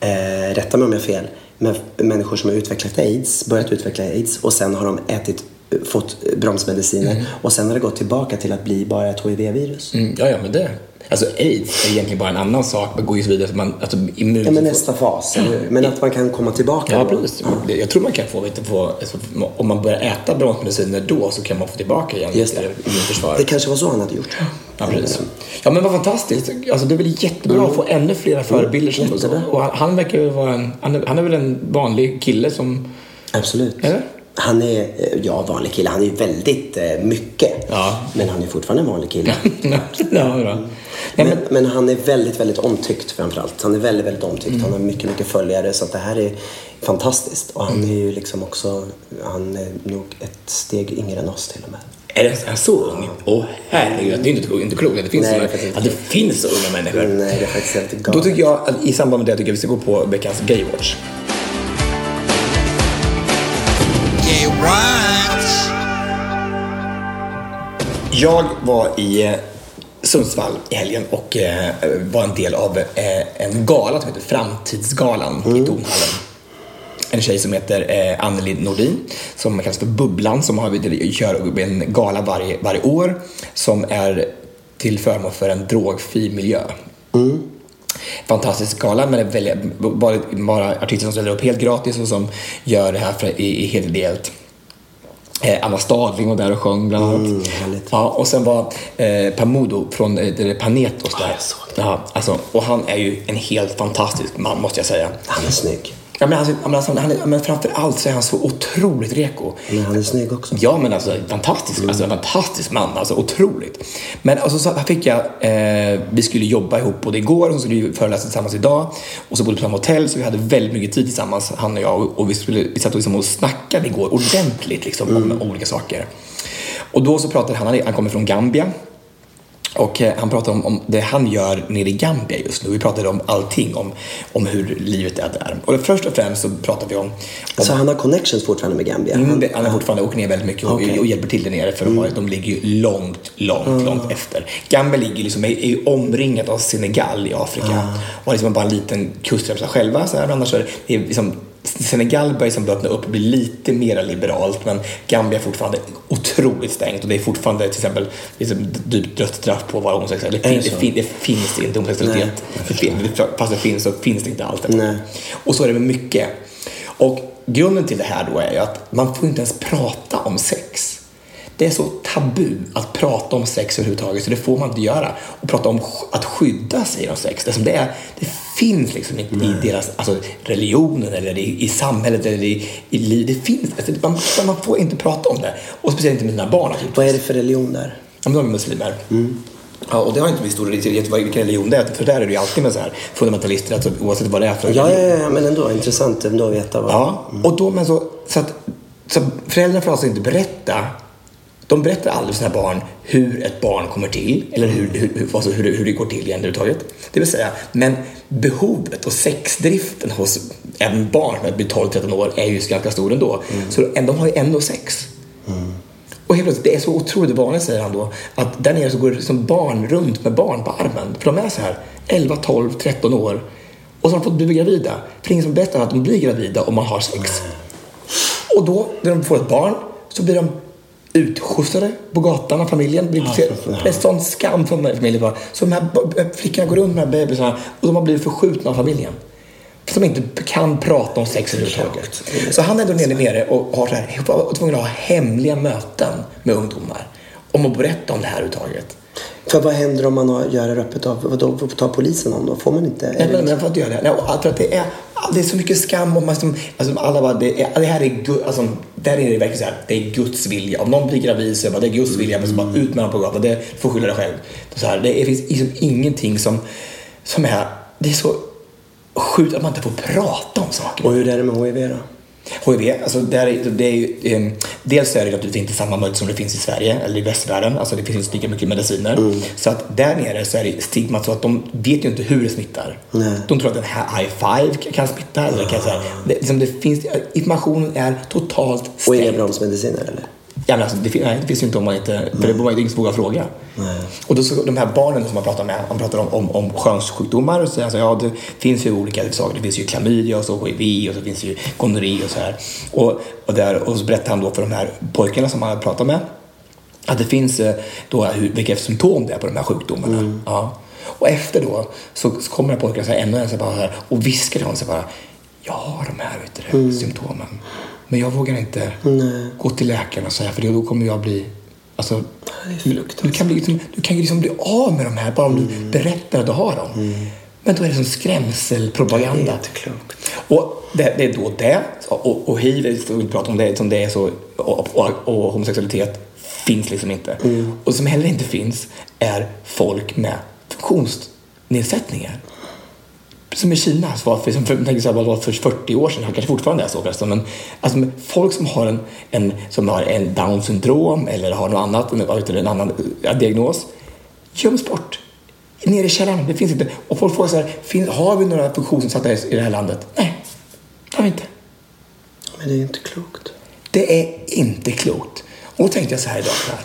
Eh, rätta mig om jag har fel. Men människor som har utvecklat aids, börjat utveckla aids och sen har de ätit, fått bromsmediciner och sen har det gått tillbaka till att bli bara ett HIV-virus. mm, ja, ja, men det... Alltså aids är egentligen bara en annan sak. Man går ju så vidare. Så man, alltså, immun, Ja, men nästa fas, hur? Men att man kan komma tillbaka. Ja, precis. Jag tror man kan få, vet få alltså, om man börjar äta bromsmediciner då så kan man få tillbaka igen Just det. lite immunförsvar. Det kanske var så han hade gjort. Ja, precis. Ja, men vad fantastiskt. Alltså, det är väl jättebra att få ännu fler förebilder. Som, Mm. och han, han verkar ju vara en, han är, han är väl en vanlig kille som... Absolut. Eller? Han är, eh, ja, vanlig kille. Han är väldigt eh, mycket. Ja. Men han är fortfarande en vanlig kille. ja. Nej, Men, men, men han är väldigt, väldigt omtyckt framförallt. Han är väldigt, väldigt omtyckt. Han har mycket, mycket följare så det här är fantastiskt. Och han är ju liksom också, han är nog ett steg yngre än oss till och med. är det så ung? Åh herregud, det är inte, inte klokt att det finns, Nej, så, det att det finns så unga människor. Nej, det är faktiskt helt galet. Då tycker jag, i samband med det, tycker jag vi ska gå på veckans Gaywatch. Jag var i eh, Sundsvall i helgen och eh, var en del av eh, en gala som heter Framtidsgalan i Tonhallen. En tjej som heter eh, Anneli Nordin som kallas för Bubblan som har, kör en gala varje, varje år som är till förmån för en drogfri miljö. Fantastisk gala men det är väldigt, bara, bara artister som ställer upp helt gratis och som gör det här för, i, i helt ideellt. Eh, Anna Stadling var där och sjöng bland annat. Mm, ja, och sen var eh, Pamudo från eh, Panetos där. jag såg det. Ja, alltså, och han är ju en helt fantastisk man måste jag säga. Han är snygg. Ja, men, alltså, men, alltså, han är, men framför allt så är han så otroligt reko. Men han är snygg också. Ja, men alltså fantastisk, alltså, en fantastisk man. Alltså otroligt. Men alltså, så fick jag, eh, vi skulle jobba ihop både igår så skulle föreläsa tillsammans idag. Och så bodde vi på samma hotell så vi hade väldigt mycket tid tillsammans, han och jag. Och vi, skulle, vi satt och, liksom och snackade igår ordentligt liksom, om olika saker. Och då så pratade han, han kommer från Gambia. Och eh, han pratade om, om det han gör nere i Gambia just nu. Vi pratade om allting, om, om hur livet är där. Och först och främst så pratade vi om... om Så han har connections fortfarande med Gambia? Mm, det, han är fortfarande åker ner väldigt mycket och, Okej. och hjälper till där nere för de, har, de ligger ju långt, långt, långt efter. Gambia ligger liksom, är, är omringat av Senegal i Afrika och har liksom bara en liten kustremsa själva. Så här, annars är det, liksom, Senegal börjar liksom öppna upp och bli lite mer liberalt men Gambia är fortfarande otroligt stängt och det är fortfarande till exempel liksom, typ dödsstraff på att vara homosexuell. Det, fin, det, fin, det finns inte homosexualitet. Fast det finns så finns det inte. Nej. Och så är det med mycket. Och grunden till det här då är ju att man får inte ens prata om sex. Det är så tabu att prata om sex överhuvudtaget så det får man inte göra. Och prata om att skydda sig av sex. Det, som det, är, det finns liksom inte i deras alltså, religionen eller i, i samhället eller i, i liv. Det finns alltså, man, man får inte prata om det. Och speciellt inte med sina barn. Vad är det för religion där? Ja, men de är muslimer. Ja, och det har inte vi stor religion, vilken religion det är. För där är det ju alltid med så här fundamentalister, alltså, oavsett vad det är för Ja, ja, ja, men ändå intressant ändå att veta vad... Ja, och då, men så, så att så föräldrarna får alltså inte berätta de berättar aldrig för sina barn hur ett barn kommer till eller hur, hur, alltså hur, hur det går till igen överhuvudtaget. Det vill säga, men behovet och sexdriften hos även barn som blir 12-13 år är ju ganska stor ändå. Så de har ju ändå sex. Och helt plötsligt, det är så otroligt vanligt, säger han då, att där nere så går det som barn runt med barn på armen. För de är så här 11, 12, 13 år. Och så har de fått bli gravida. För det är ingen som berättar att de blir gravida om man har sex. Och då, när de får ett barn, så blir de utskjutsade på gatan av familjen. Det blir det är sån skam för familjen. bara. Så de här flickorna går runt med de här bebisarna och de har blivit förskjutna av familjen. Som inte kan prata om sex överhuvudtaget. Så han är då nere, nere och har så här, var tvungen att ha hemliga möten med ungdomar. Om att berätta om det här överhuvudtaget. För vad händer om man gör det öppet? Av, vad då tar polisen om då? Får man inte? Nej, men man får inte göra det. Nej, och För att det är, det är så mycket skam. Och man, som, alltså, alla bara, det, är, det här är Gud, alltså, där är det verkligen så här, det är Guds vilja. Om någon blir gravid så är det bara, det är Guds vilja. Men så bara ut med dem på gatan. Det får skylla dig själv. Så här, det finns liksom ingenting som, som är, det är så sjukt att man inte får prata om saker. Och hur är det med HIV då? HIV, alltså det det är ju, eh, dels är det naturligtvis inte samma möjlighet som det finns i Sverige eller i västvärlden. Alltså det finns inte lika mycket mediciner. Mm. Så att där nere så är det stigmat så att de vet ju inte hur det smittar. Nej. De tror att den här i5 kan smitta. Eller kan, så här, det, liksom det finns, informationen är totalt Och inga stängd. bromsmediciner eller? Ja, men alltså, det, nej, det finns ju inte om man inte... För det var ju ingen som vågar fråga. Och då så, de här barnen som man pratar med, man pratar om, om, om könssjukdomar och så säger han så här, ja det finns ju olika saker. Det finns ju klamydia och så hiv och så finns ju gonorré och så här. Och, och, där, och så berättar han då för de här pojkarna som han pratat med att det finns eh, då hur, vilka symptom det är på de här sjukdomarna. Ja. Och efter då så, så kommer så här, ännu en så bara så här, och viskar till honom så bara jag har de här vet du, det, symptomen. Men jag vågar inte gå till läkaren och säga för då kommer jag bli Alltså, du, kan bli, du kan ju liksom bli av med de här bara om du berättar att du har dem. Men då är det som skrämselpropaganda. Det är klokt. Och det, det är då det, och, och hiv, vi inte prata om det, som det är så, och, och, och homosexualitet finns liksom inte. Och som heller inte finns är folk med funktionsnedsättningar. Som i Kina, så var för, som för, så här, var för 40 år sedan, det kanske fortfarande är så förresten, men alltså, folk som har en, en, som har en down syndrom eller har något annat, en, en annan diagnos, göms bort. Nere i källaren, det finns inte. Och folk frågar så här, finns, har vi några funktionsnedsatta i i det här landet? Nej, det har vi inte. Men det är inte klokt. Det är inte klokt. Och då tänkte jag så här idag. Så här.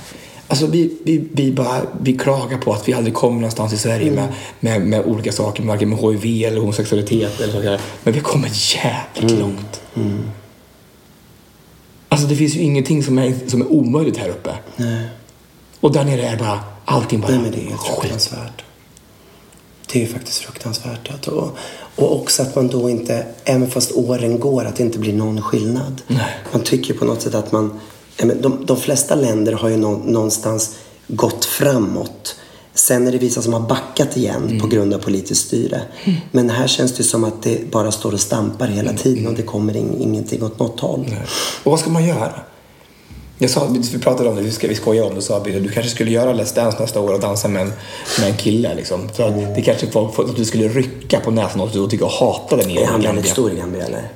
Alltså vi, vi, vi, bara, vi klagar på att vi aldrig kommer någonstans i Sverige med, med, med olika saker, varken med HIV eller homosexualitet eller sådär. Men vi kommer jävligt långt. Alltså det finns ju ingenting som är, som är omöjligt här uppe. Och där nere är bara allting bara Nej, men det är fruktansvärt. Det är faktiskt fruktansvärt. Att, och, och också att man då inte, även fast åren går, att det inte blir någon skillnad. Nej. Man tycker på något sätt att man... men De, de flesta länder har ju nå, någonstans gått framåt. Sen är det vissa som har backat igen Mm. på grund av politiskt styre. Men här känns det som att det bara står och stampar hela tiden och det kommer in, ingenting åt något håll. Nej. Och vad ska man göra? Jag sa, vi pratade om det, vi, ska, vi skojade om det, sa Birre, du kanske skulle göra Let's Dance nästa år och dansa med en, med en kille. Liksom. För att det kanske folk, att du skulle rycka på näsan och du tycker och hata den Är han i väldigt stor i Gambia eller?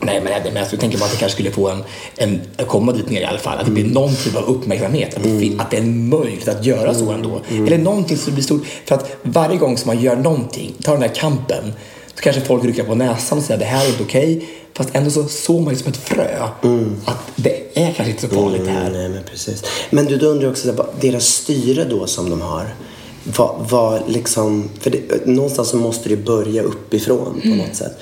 Nej, men, men jag tänker bara att det kanske skulle få en, en komma dit ner i alla fall. Att det blir någon typ av uppmärksamhet. Att, det, fin- att det är möjligt att göra så ändå. Eller någonting som blir stort. För att varje gång som man gör någonting, tar den här kampen, så kanske folk rycker på näsan och säger det här är inte okej. Fast ändå så sår man liksom ett frö. Att det är kanske inte så farligt det här. Mm, nej, men precis. Men du, då undrar jag också, deras styre då som de har. Vad, vad liksom, för det, någonstans så måste det börja uppifrån på något sätt.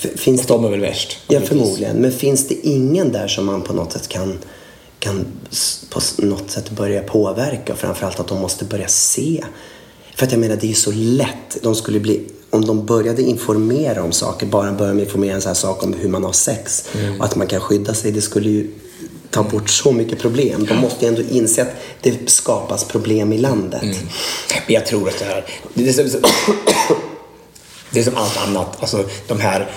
Finns de är väl värst. Ja, förmodligen. Men finns det ingen där som man på något sätt kan, kan på något sätt börja påverka? Och framförallt att de måste börja se. För att jag menar, det är ju så lätt. De skulle bli, om de började informera om saker, bara börja med informera en sån här sak om hur man har sex och att man kan skydda sig, det skulle ju ta bort så mycket problem. De måste ju ändå inse att det skapas problem i landet. Men jag tror att det här... Det är som, det är som allt annat. Alltså de här...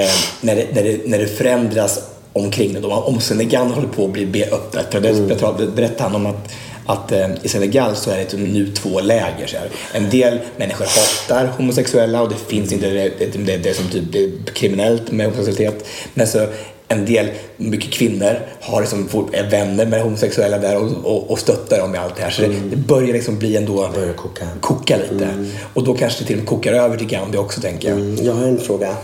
Eh, när, det, när, det, när det förändras omkring det. Då, om Senegal håller på att bli mer öppet. För det, jag tror, det berättade han om att att eh, i Senegal så är det nu två läger. Så här. En del människor hatar homosexuella och det finns inte, det, det, det, det som typ det är kriminellt med homosexualitet. Men så en del, mycket kvinnor, har liksom, är vänner med homosexuella där och, och, och stöttar dem i allt det här. Så det, det börjar liksom bli ändå Börjar koka. koka lite. Och då kanske det till och med kokar över till Gambia också tänker jag. Mm, Jag har en fråga.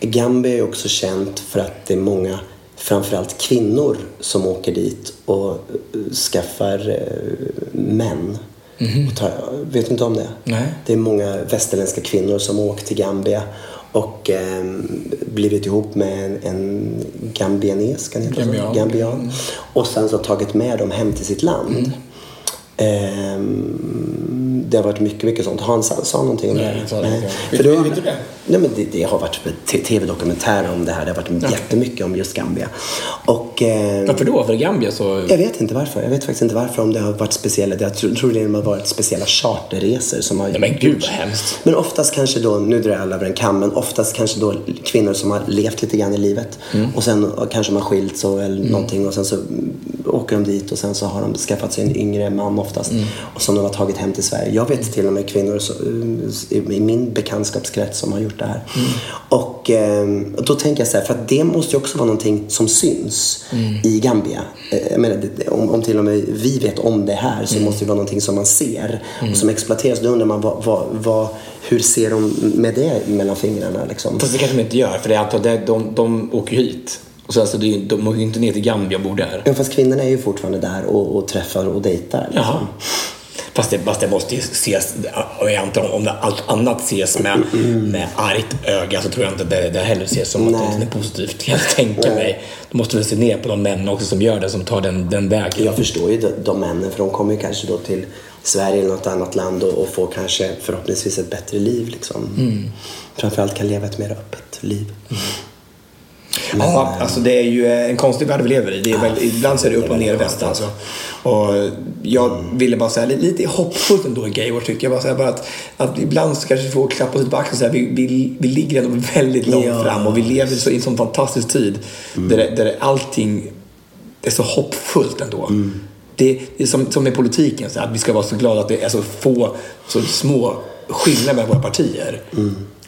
Gambia är också känt för att det är många, framförallt kvinnor, som åker dit och eh, skaffar eh, män. Och tar, vet du inte om det? Nej. Det är många västerländska kvinnor som har åkt till Gambia och eh, blivit ihop med en, en gambianes, kan det heta? Gambian. Gambian. Och sen så tagit med dem hem till sitt land. Ehm, det har varit mycket, mycket sånt. Hans sa någonting om det? Nej, jag sa det vet du det? Nej, men det, det har varit tv-dokumentärer om det här. Det har varit jättemycket om just Gambia. Och, eh, Varför då? För Gambia så... jag vet inte varför. Jag vet faktiskt inte varför. Om det har varit speciella. Jag tror, tror det har varit speciella charterresor som har Nej men gud vad hemskt. Men oftast kanske då, nu drar jag alla över en kam, men oftast kanske då kvinnor som har levt lite grann i livet. Mm. Och sen kanske de har skilt så eller någonting och sen så åker de dit och sen så har de skaffat sig en yngre man oftast. Mm. Och som de har tagit hem till Sverige. Jag vet till och med kvinnor så, i min bekantskapskrets som har gjort det här. Mm. Och eh, då tänker jag så här, för att det måste ju också vara någonting som syns Mm. i Gambia. Eh, menar, om, om till och med vi vet om det här Mm. så måste det vara någonting som man ser och som exploateras. Då undrar man vad, vad, vad, hur ser de med det mellan fingrarna liksom? Fast det kanske de inte gör, för det är antar, de, de, de åker ju hit. Och sen, så det är, ju- de åker ju inte ner till Gambia och bor där. Ja, fast kvinnorna är ju fortfarande där och, och träffar och dejtar. Liksom. Jaha. Fast det, fast det måste ju ses, och jag antar om allt annat ses med, med argt öga så tror jag inte att det, det heller ses som att Nej. det är positivt. Kan jag tänka mig. Du måste väl se ner på de män också som gör det, som tar den, den vägen. Jag förstår ju de, de männen för de kommer ju kanske då till Sverige eller något annat land och, och får kanske förhoppningsvis ett bättre liv. Liksom. Framförallt kan leva ett mer öppet liv. Ja, alltså det är ju en konstig värld vi lever i. Det är väl, ibland så är det upp och ner väst alltså. Och jag ville bara säga lite, hoppfullt ändå i Gaywatch tycker jag. Bara säga bara att, att ibland så kanske vi får klappa oss lite på axeln och säga vi, vi, vi ligger ändå väldigt långt Ja. fram och vi lever så, i en sån fantastisk tid där, det- där det- allting är så hoppfullt ändå. Det, det är som, som med politiken, så att vi ska vara så glada att det är så få, så små skillnader mellan våra partier.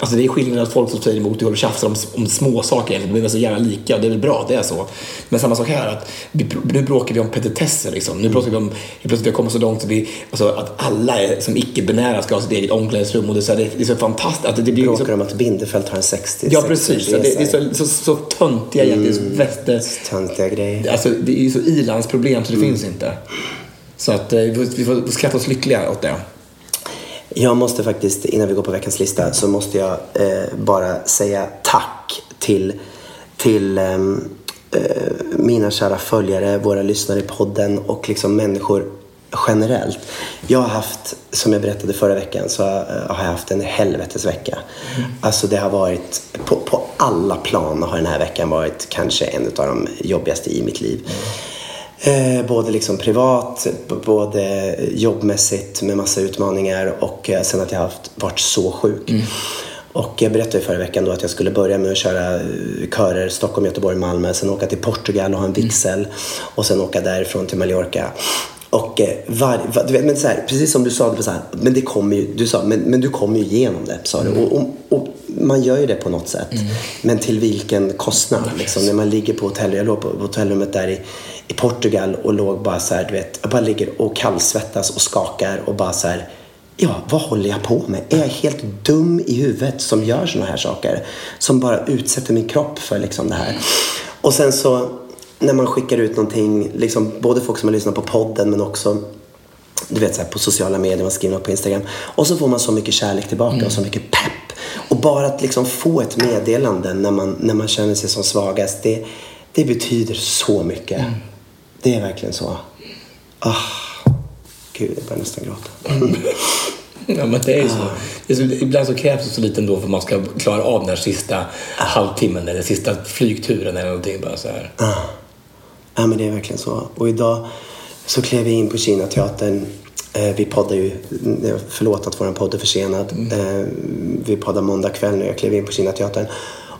Alltså det är skillnad att folk som säger emot och tjafsar om, om små saker egentligen. De är så gärna lika och det är väl bra, det är så. Men samma sak här, att vi, nu bråkar vi om petitesser liksom. Nu bråkar vi om, plötsligt vi har kommit så långt att, vi, alltså, att alla är, som icke-binära ska ha sitt eget omklädningsrum och det är så, här, det är så fantastiskt. Att det, blir så, Bråkar om att Bindefeld har en 60 Ja precis, det, det är så, så, så töntiga egentligen. så väster, Töntiga grejer. Alltså, det är ju så ilandsproblem så det finns inte. Så att eh, vi får, vi får skratta oss lyckliga åt det. Jag måste faktiskt, innan vi går på veckans lista, så måste jag eh, bara säga tack till, till ehm, eh, mina kära följare, våra lyssnare i podden och liksom människor generellt. Jag har haft, som jag berättade förra veckan, så eh, har jag haft en helvetesvecka. Alltså det har varit, på, på alla plan har den här veckan varit kanske en av de jobbigaste i mitt liv. Eh, både liksom privat, både jobbmässigt med massa utmaningar och eh, sen att jag haft, varit så sjuk. Och jag berättade förra veckan då att jag skulle börja med att köra eh, körer Stockholm, Göteborg, Malmö. Sen åka till Portugal och ha en vigsel. Och sen åka därifrån till Mallorca. Och eh, var, var, du vet, men så här, precis som du sa, det så här, men det kommer ju, du sa, men, men du kommer ju igenom det, sa du. Och, och, och man gör ju det på något sätt. Men till vilken kostnad? Liksom, när man ligger på hotell, jag låg på hotellrummet där i, i Portugal och låg bara så här, du vet, jag bara ligger och kallsvettas och skakar och bara så här, ja, vad håller jag på med? Är jag helt dum i huvudet som gör såna här saker? Som bara utsätter min kropp för liksom det här. Och sen så när man skickar ut någonting, liksom, både folk som har lyssnat på podden men också du vet, så här, på sociala medier, man skriver något på Instagram. Och så får man så mycket kärlek tillbaka och så mycket pepp. Och bara att liksom få ett meddelande när man, när man känner sig som svagast, det, det betyder så mycket. Det är verkligen så. Ah, gud, jag börjar nästan gråta. Ja, men det är ju så. Det är så. Ibland så krävs det så lite ändå för att man ska klara av den här sista halvtimmen eller sista flygturen eller någonting. Bara så här. Ja, men det är verkligen så. Och idag så klev vi in på Kinateatern. Eh, vi poddar ju, eh, förlåt att vår podd är försenad. Eh, vi poddar måndag kväll nu. Jag klev in på Kinateatern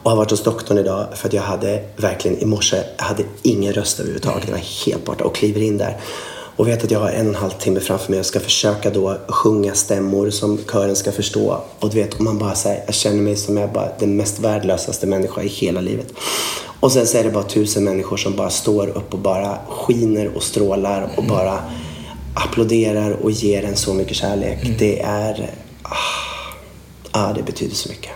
och har varit hos doktorn idag för att jag hade verkligen i morse, hade ingen röst överhuvudtaget. Jag var helt borta och kliver in där. Och vet att jag har en och en halv timme framför mig och ska försöka då sjunga stämmor som kören ska förstå. Och du vet, och man bara säger, jag känner mig som jag bara den mest värdelösaste människa i hela livet. Och sen så är det bara tusen människor som bara står upp och bara skiner och strålar och bara applåderar och ger en så mycket kärlek. Det är... Ah, ah, det betyder så mycket.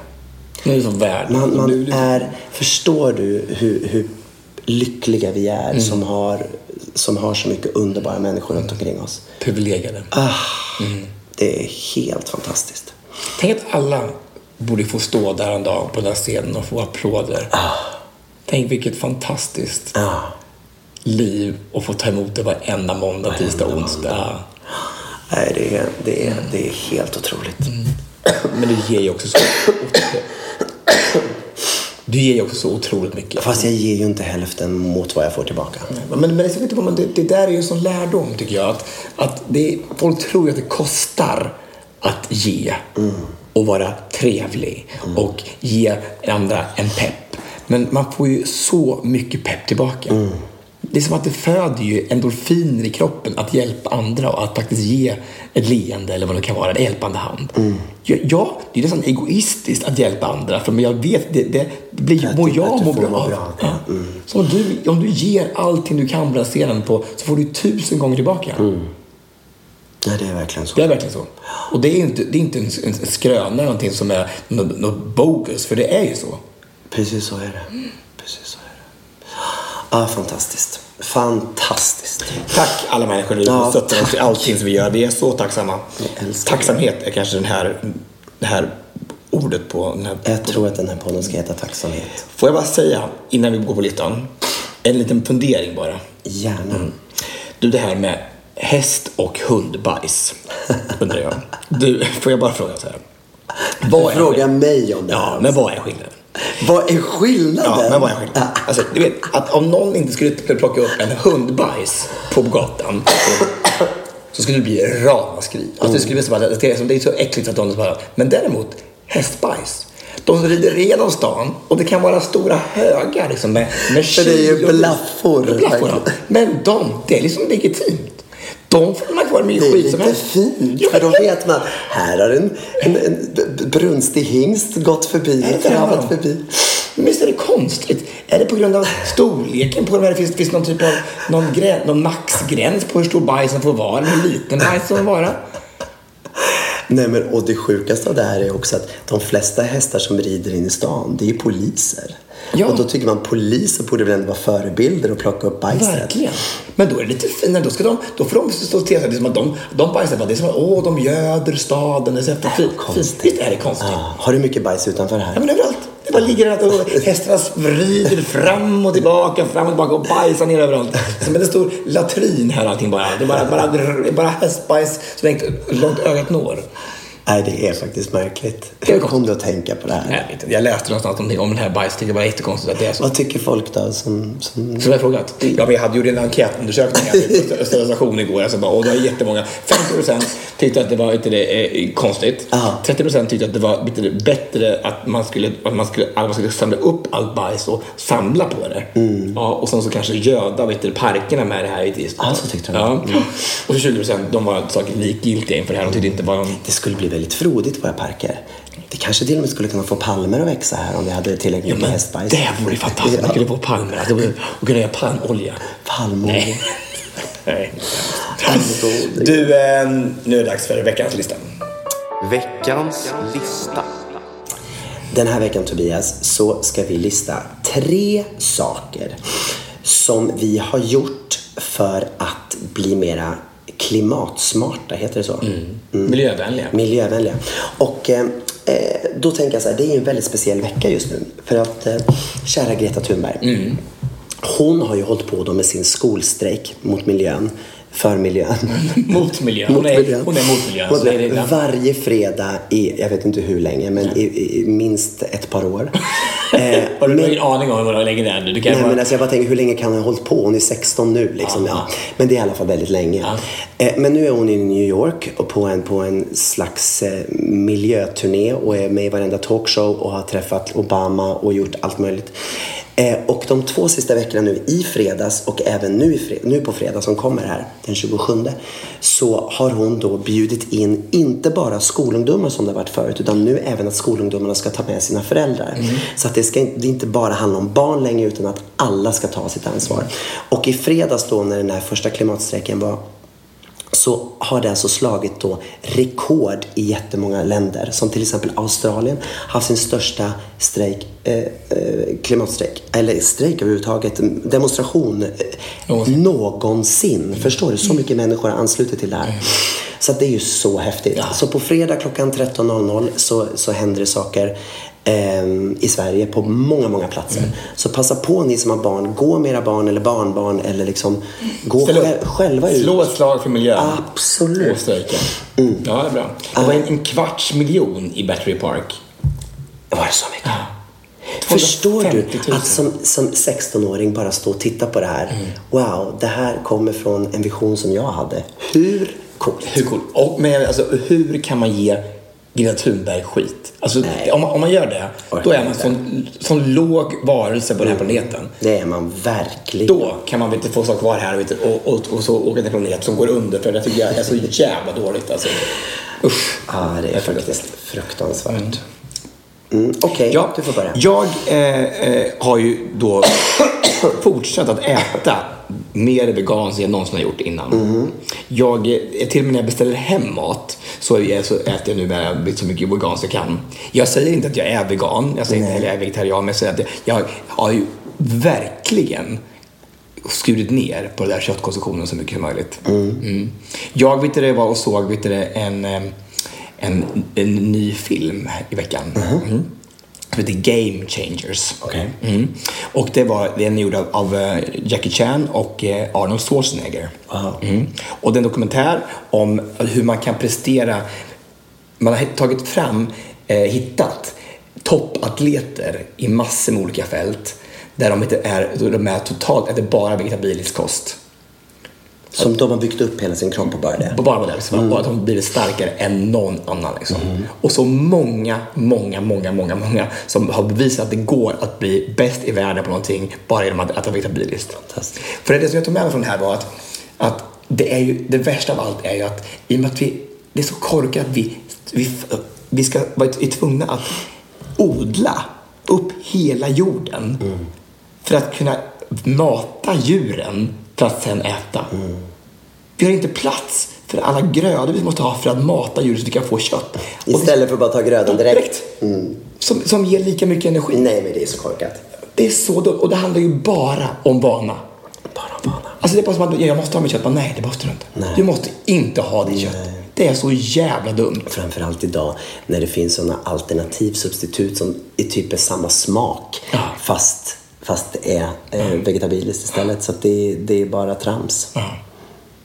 Nu är det som värld. Man, man du- är... Förstår du hur, hur lyckliga vi är som, har, som har så mycket underbara människor runt omkring oss? Privilegierade. Ah, Det är helt fantastiskt. Tänk att alla borde få stå där en dag på den scenen och få applåder. Tänk vilket fantastiskt Ja. liv att få ta emot det varenda måndag, tisdag, onsdag. Nej, det, är, det, är, det är helt otroligt. Men det ger ju också så Du ger ju också så otroligt mycket. Fast jag ger ju inte hälften mot vad jag får tillbaka. Men, men det, det, där är ju en sån lärdom tycker jag. Att, att det, folk tror ju att det kostar att ge och vara trevlig och ge andra en pepp. Men man får ju så mycket pepp tillbaka. Det är som att det föder ju endorfiner i kroppen att hjälpa andra och att faktiskt ge ett leende eller vad det kan vara, en hjälpande hand. Ja, Ja, det är nästan egoistiskt att hjälpa andra för men jag vet, det, det blir, Att mår jag må bra. bra. Ja. Så om du, om du ger allting du kan scenen på så får du tusen gånger tillbaka. Nej, det är verkligen så. Det är verkligen så. Och det är inte, det är inte en, en skröna eller någonting som är något bogus, för det är ju så. Precis så är det. Precis så är det. Ah, fantastiskt. Fantastiskt. Tack alla människor som Ja, stöttar oss i allting som vi gör. Vi är så tacksamma. Tacksamhet är kanske den här, det här ordet på den här. Jag tror att den här podden ska heta Tacksamhet. Får jag bara säga, innan vi går på listan, en liten fundering bara. Gärna. Du, det här med häst och hundbajs, undrar jag. Du, får jag bara fråga så här. Vad är Fråga mig om det här. Ja, men vad är skillnaden? Vad är skillnaden? Ja, men vad är skillnaden? Alltså, du vet, att om någon inte skulle plocka upp en hundbajs på gatan så skulle det bli ramaskri. Alltså, det skulle bli så att det är, det är så äckligt att de bara... Men däremot, hästbajs. De rider igenom stan och det kan vara stora högar liksom, med, med För det är ju blaffor. Men de, det är liksom legitimt. De får man kvar Det är skit som helst. fint, Ja, för då vet man, här har en, en, en brunstig hingst gått förbi, det det travat då? förbi. Men visst är det konstigt? Är det på grund av storleken på de här? Finns det finns någon typ av någon, grä, någon maxgräns på hur stor bajsen får vara? Eller hur liten bajsen får vara? Nej, men, och det sjukaste av det här är också att de flesta hästar som rider in i stan, det är poliser. Ja. Och då tycker man poliser borde väl ändå vara förebilder och plocka upp bajset. Verkligen. Men då är det lite finare. Då, ska de, då får de stå till sig. Det är som att de, de bajsar bara. Det är som att åh, de göder staden. Det är så jävla fint. Konstigt. Visst är det konstigt? Ja. Har du mycket bajs utanför Ja, här? men överallt. Det bara ligger där och hästarna vrider fram och tillbaka, fram och tillbaka och bajsar ner överallt. Som en stor latrin här allting bara. Det är bara, bara, bara hästbajs så långt ögat når. Nej, det är faktiskt märkligt. Hur kom du att tänka på det här? Jag, vet inte, jag läste någonstans någonting om den här bajset. Det var jättekonstigt att det är så. Vad tycker folk då som... som... Så jag frågat. Ja, men jag hade gjort en enkätundersökning här på station igår. Alltså bara, och det var jättemånga. 50% tyckte att det var inte det, eh, konstigt. Aha. 30% tyckte att det var du, bättre att man skulle, att man skulle, att man skulle samla upp allt bajs och samla på det. Ja, och sen så kanske göda vet du, parkerna med det här. Du. Ja, så tyckte de. Ja. Och så 20% de var saker likgiltiga inför det här. De tyckte inte var någon... Det skulle bli väldigt frodigt i våra parker. Det kanske till och med skulle kunna få palmer att växa här om vi hade tillräckligt mycket hästbajs. det vore fantastiskt. Man kunde få palmer. Alltså, och kunna göra palmolja. Palmolja. Nej. Nej. Palmolja. Du, eh, nu är det dags för veckans lista. Veckans lista. Den här veckan Tobias så ska vi lista tre saker som vi har gjort för att bli mera klimatsmarta, heter det så? Mm. Miljövänliga. Miljövänliga. Och eh, eh, då tänker jag så här, det är en väldigt speciell vecka just nu. För att eh, kära Greta Thunberg, Mm. hon har ju hållit på då med sin skolstrejk mot miljön, för miljön. Mot miljön. Hon är, hon är mot miljön. Mot miljön. Varje fredag i, jag vet inte hur länge, men i, i minst ett par år. Eh, Har du men- ingen aning om hur länge det är nu? Du kan Nej, bara... men alltså jag bara tänker, hur länge kan hon ha hållit på? Hon är 16 nu liksom. Ja. Men det är i alla fall väldigt länge. Ja. Eh, Men nu är hon i New York och på en, på en slags eh, miljöturné och är med i varenda talkshow och har träffat Obama och gjort allt möjligt. Eh, Och de två sista veckorna nu i fredags och även nu, i fred- nu på fredag som kommer här, den 27, så har hon då bjudit in inte bara skolungdomar som det har varit förut, utan nu även att skolungdomarna ska ta med sina föräldrar. Så att det ska inte- det inte bara handla om barn längre, utan att alla ska ta sitt ansvar. Och i fredags då när den här första klimatstrejken var så har det alltså slagit då rekord i jättemånga länder. Som till exempel Australien har haft sin största strejk, eh, eh, klimatstrejk, eller strejk överhuvudtaget, demonstration eh, någonsin. Förstår du? Så mycket människor har anslutit till det här. Så att det är ju så häftigt. Så på fredag klockan 13.00 så, så händer det saker i Sverige på många, många platser. Så passa på ni som har barn. Gå med era barn eller barnbarn eller liksom gå Ställ upp. själv, själva ut. Slå ett slag för miljön. Absolut. Och strejken. Ja, det är bra. Det var en, en kvarts miljon i Battery Park. Var det så mycket? Förstår du 250 000. att som, som 16-åring bara stå och titta på det här. Mm. Wow, det här kommer från en vision som jag hade. Hur coolt? Hur cool? Och, men alltså, hur kan man ge Greta Thunberg skit? Alltså, om, man- om man gör det, då Orkar är man inte. sån, sån låg varelse på den här planeten. Det är man verkligen. Då kan man inte få stå kvar här vet och, och, och så åka till en planet som går under för det tycker jag är så jävla dåligt. Alltså. Usch. Ja, det är faktiskt fruktansvärt. Mm, Okej, Ja, du får börja. Jag eh, eh, har ju då fortsatt att äta mer veganskt än jag någonsin har gjort innan. Mm. Jag, eh, till och med när jag beställer hem mat så, är, så äter jag numera så mycket veganskt jag kan. Jag säger inte att jag är vegan, jag säger inte heller att jag är vegetarian, men jag säger att jag, jag har ju verkligen skurit ner på den där köttkonsumtionen så mycket som möjligt. Mm. Jag vet det var och såg vet det, en, eh, en, en ny film i veckan. Mm. Som heter Game Changers. Okej. Mm. Och det var, den är gjord av, av eh, Jackie Chan och eh, Arnold Schwarzenegger. Aha. Mm. Och det är en dokumentär om hur man kan prestera. Man har tagit fram, eh, hittat toppatleter i massor med olika fält där de inte är, de är totalt, äter bara vegetabilisk kost. Som de har byggt upp hela sin kropp och bara det. På bara med det. Liksom. Och att de blir starkare än någon annan. Liksom. Och så många, många, många, många, många som har bevisat att det går att bli bäst i världen på någonting bara genom att äta vegetabiliskt. Fantastiskt. För det som jag tog med mig från det här var att, att det, är ju, det värsta av allt är ju att i och med att vi, det är så korkat att vi, vi, vi ska vara tvungna att odla upp hela jorden för att kunna mata djuren för att sen äta. Vi har inte plats för alla grödor vi måste ha för att mata djur så vi kan få kött. Istället för att bara ta grödan direkt. direkt. Som, som ger lika mycket energi. Nej, men det är så korkat. Det är så dumt. Och det handlar ju bara om vana. Bara vana. Alltså det är bara som att ja, jag måste ha mitt kött. Men nej, det måste du inte. Nej. Du måste inte ha ditt kött. Det är så jävla dumt. Framförallt idag när det finns sådana alternativsubstitut som är typ är samma smak Ja. fast, fast det är eh, vegetabiliskt istället. Så det, det är bara trams.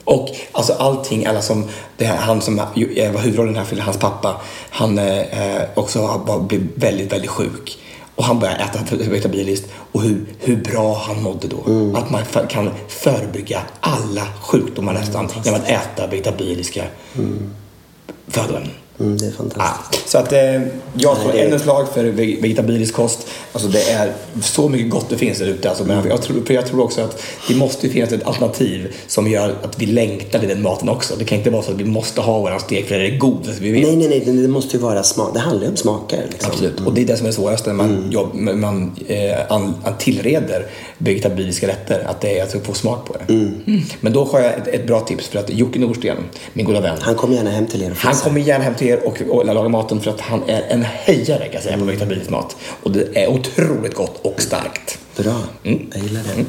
Och alltså allting, alla som, det här, han som eh, var huvudrollen i den här filmen, hans pappa, han eh, också blev väldigt, väldigt sjuk. Och han började äta vegetabiliskt och hur, hur bra han mådde då. Att man för, kan förebygga alla sjukdomar nästan genom att äta vegetabiliska födoämnen. Mm, det är Ah, fantastiskt. så att eh, jag det- ännu ett slag för veg- vegetabilisk kost. Alltså det är så mycket gott det finns där ute. Alltså, men jag, tror, jag tror också att det måste finnas ett alternativ som gör att vi längtar till den maten också. Det kan inte vara så att vi måste ha våran stek för det är det godaste vi vet. Nej, nej, nej. Det måste ju vara smak. Det handlar ju om smaker. Liksom. Absolut. Och det är det som är svårast när man, jobb, man eh, an, an tillreder vegetabiliska rätter. Att det är att få smak på det. Mm. Men då har jag ett, ett bra tips för att Jocke Norsten, min goda vän, Han kommer gärna hem till er Han kommer gärna hem till er och, och lagar maten för att han är en hejare kan jag säga på vegetabilisk mat. Och det är otroligt gott och starkt. Bra. Mm. Jag gillar det.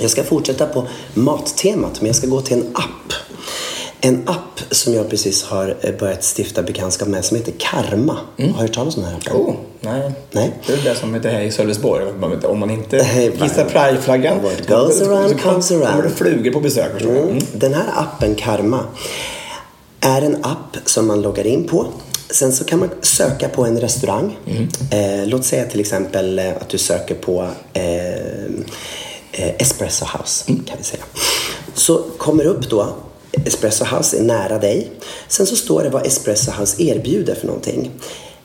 Jag ska fortsätta på mattemat, men jag ska gå till en app. En app som jag precis har eh, börjat stifta bekantskap med som heter Karma. Har du hört talas om den här appen? Oh, nej. Nej. Det är det som heter här i Sölvesborg. Om man inte hissar pride-flaggan goes around comes kommer around. det flugor på besök. Mm. Den här appen Karma är en app som man loggar in på. Sen så kan man söka på en restaurang. Eh, låt säga till exempel eh, att du söker på eh, eh, Espresso House. Kan vi säga. Så kommer upp då Espresso House är nära dig. Sen så står det vad Espresso House erbjuder för någonting.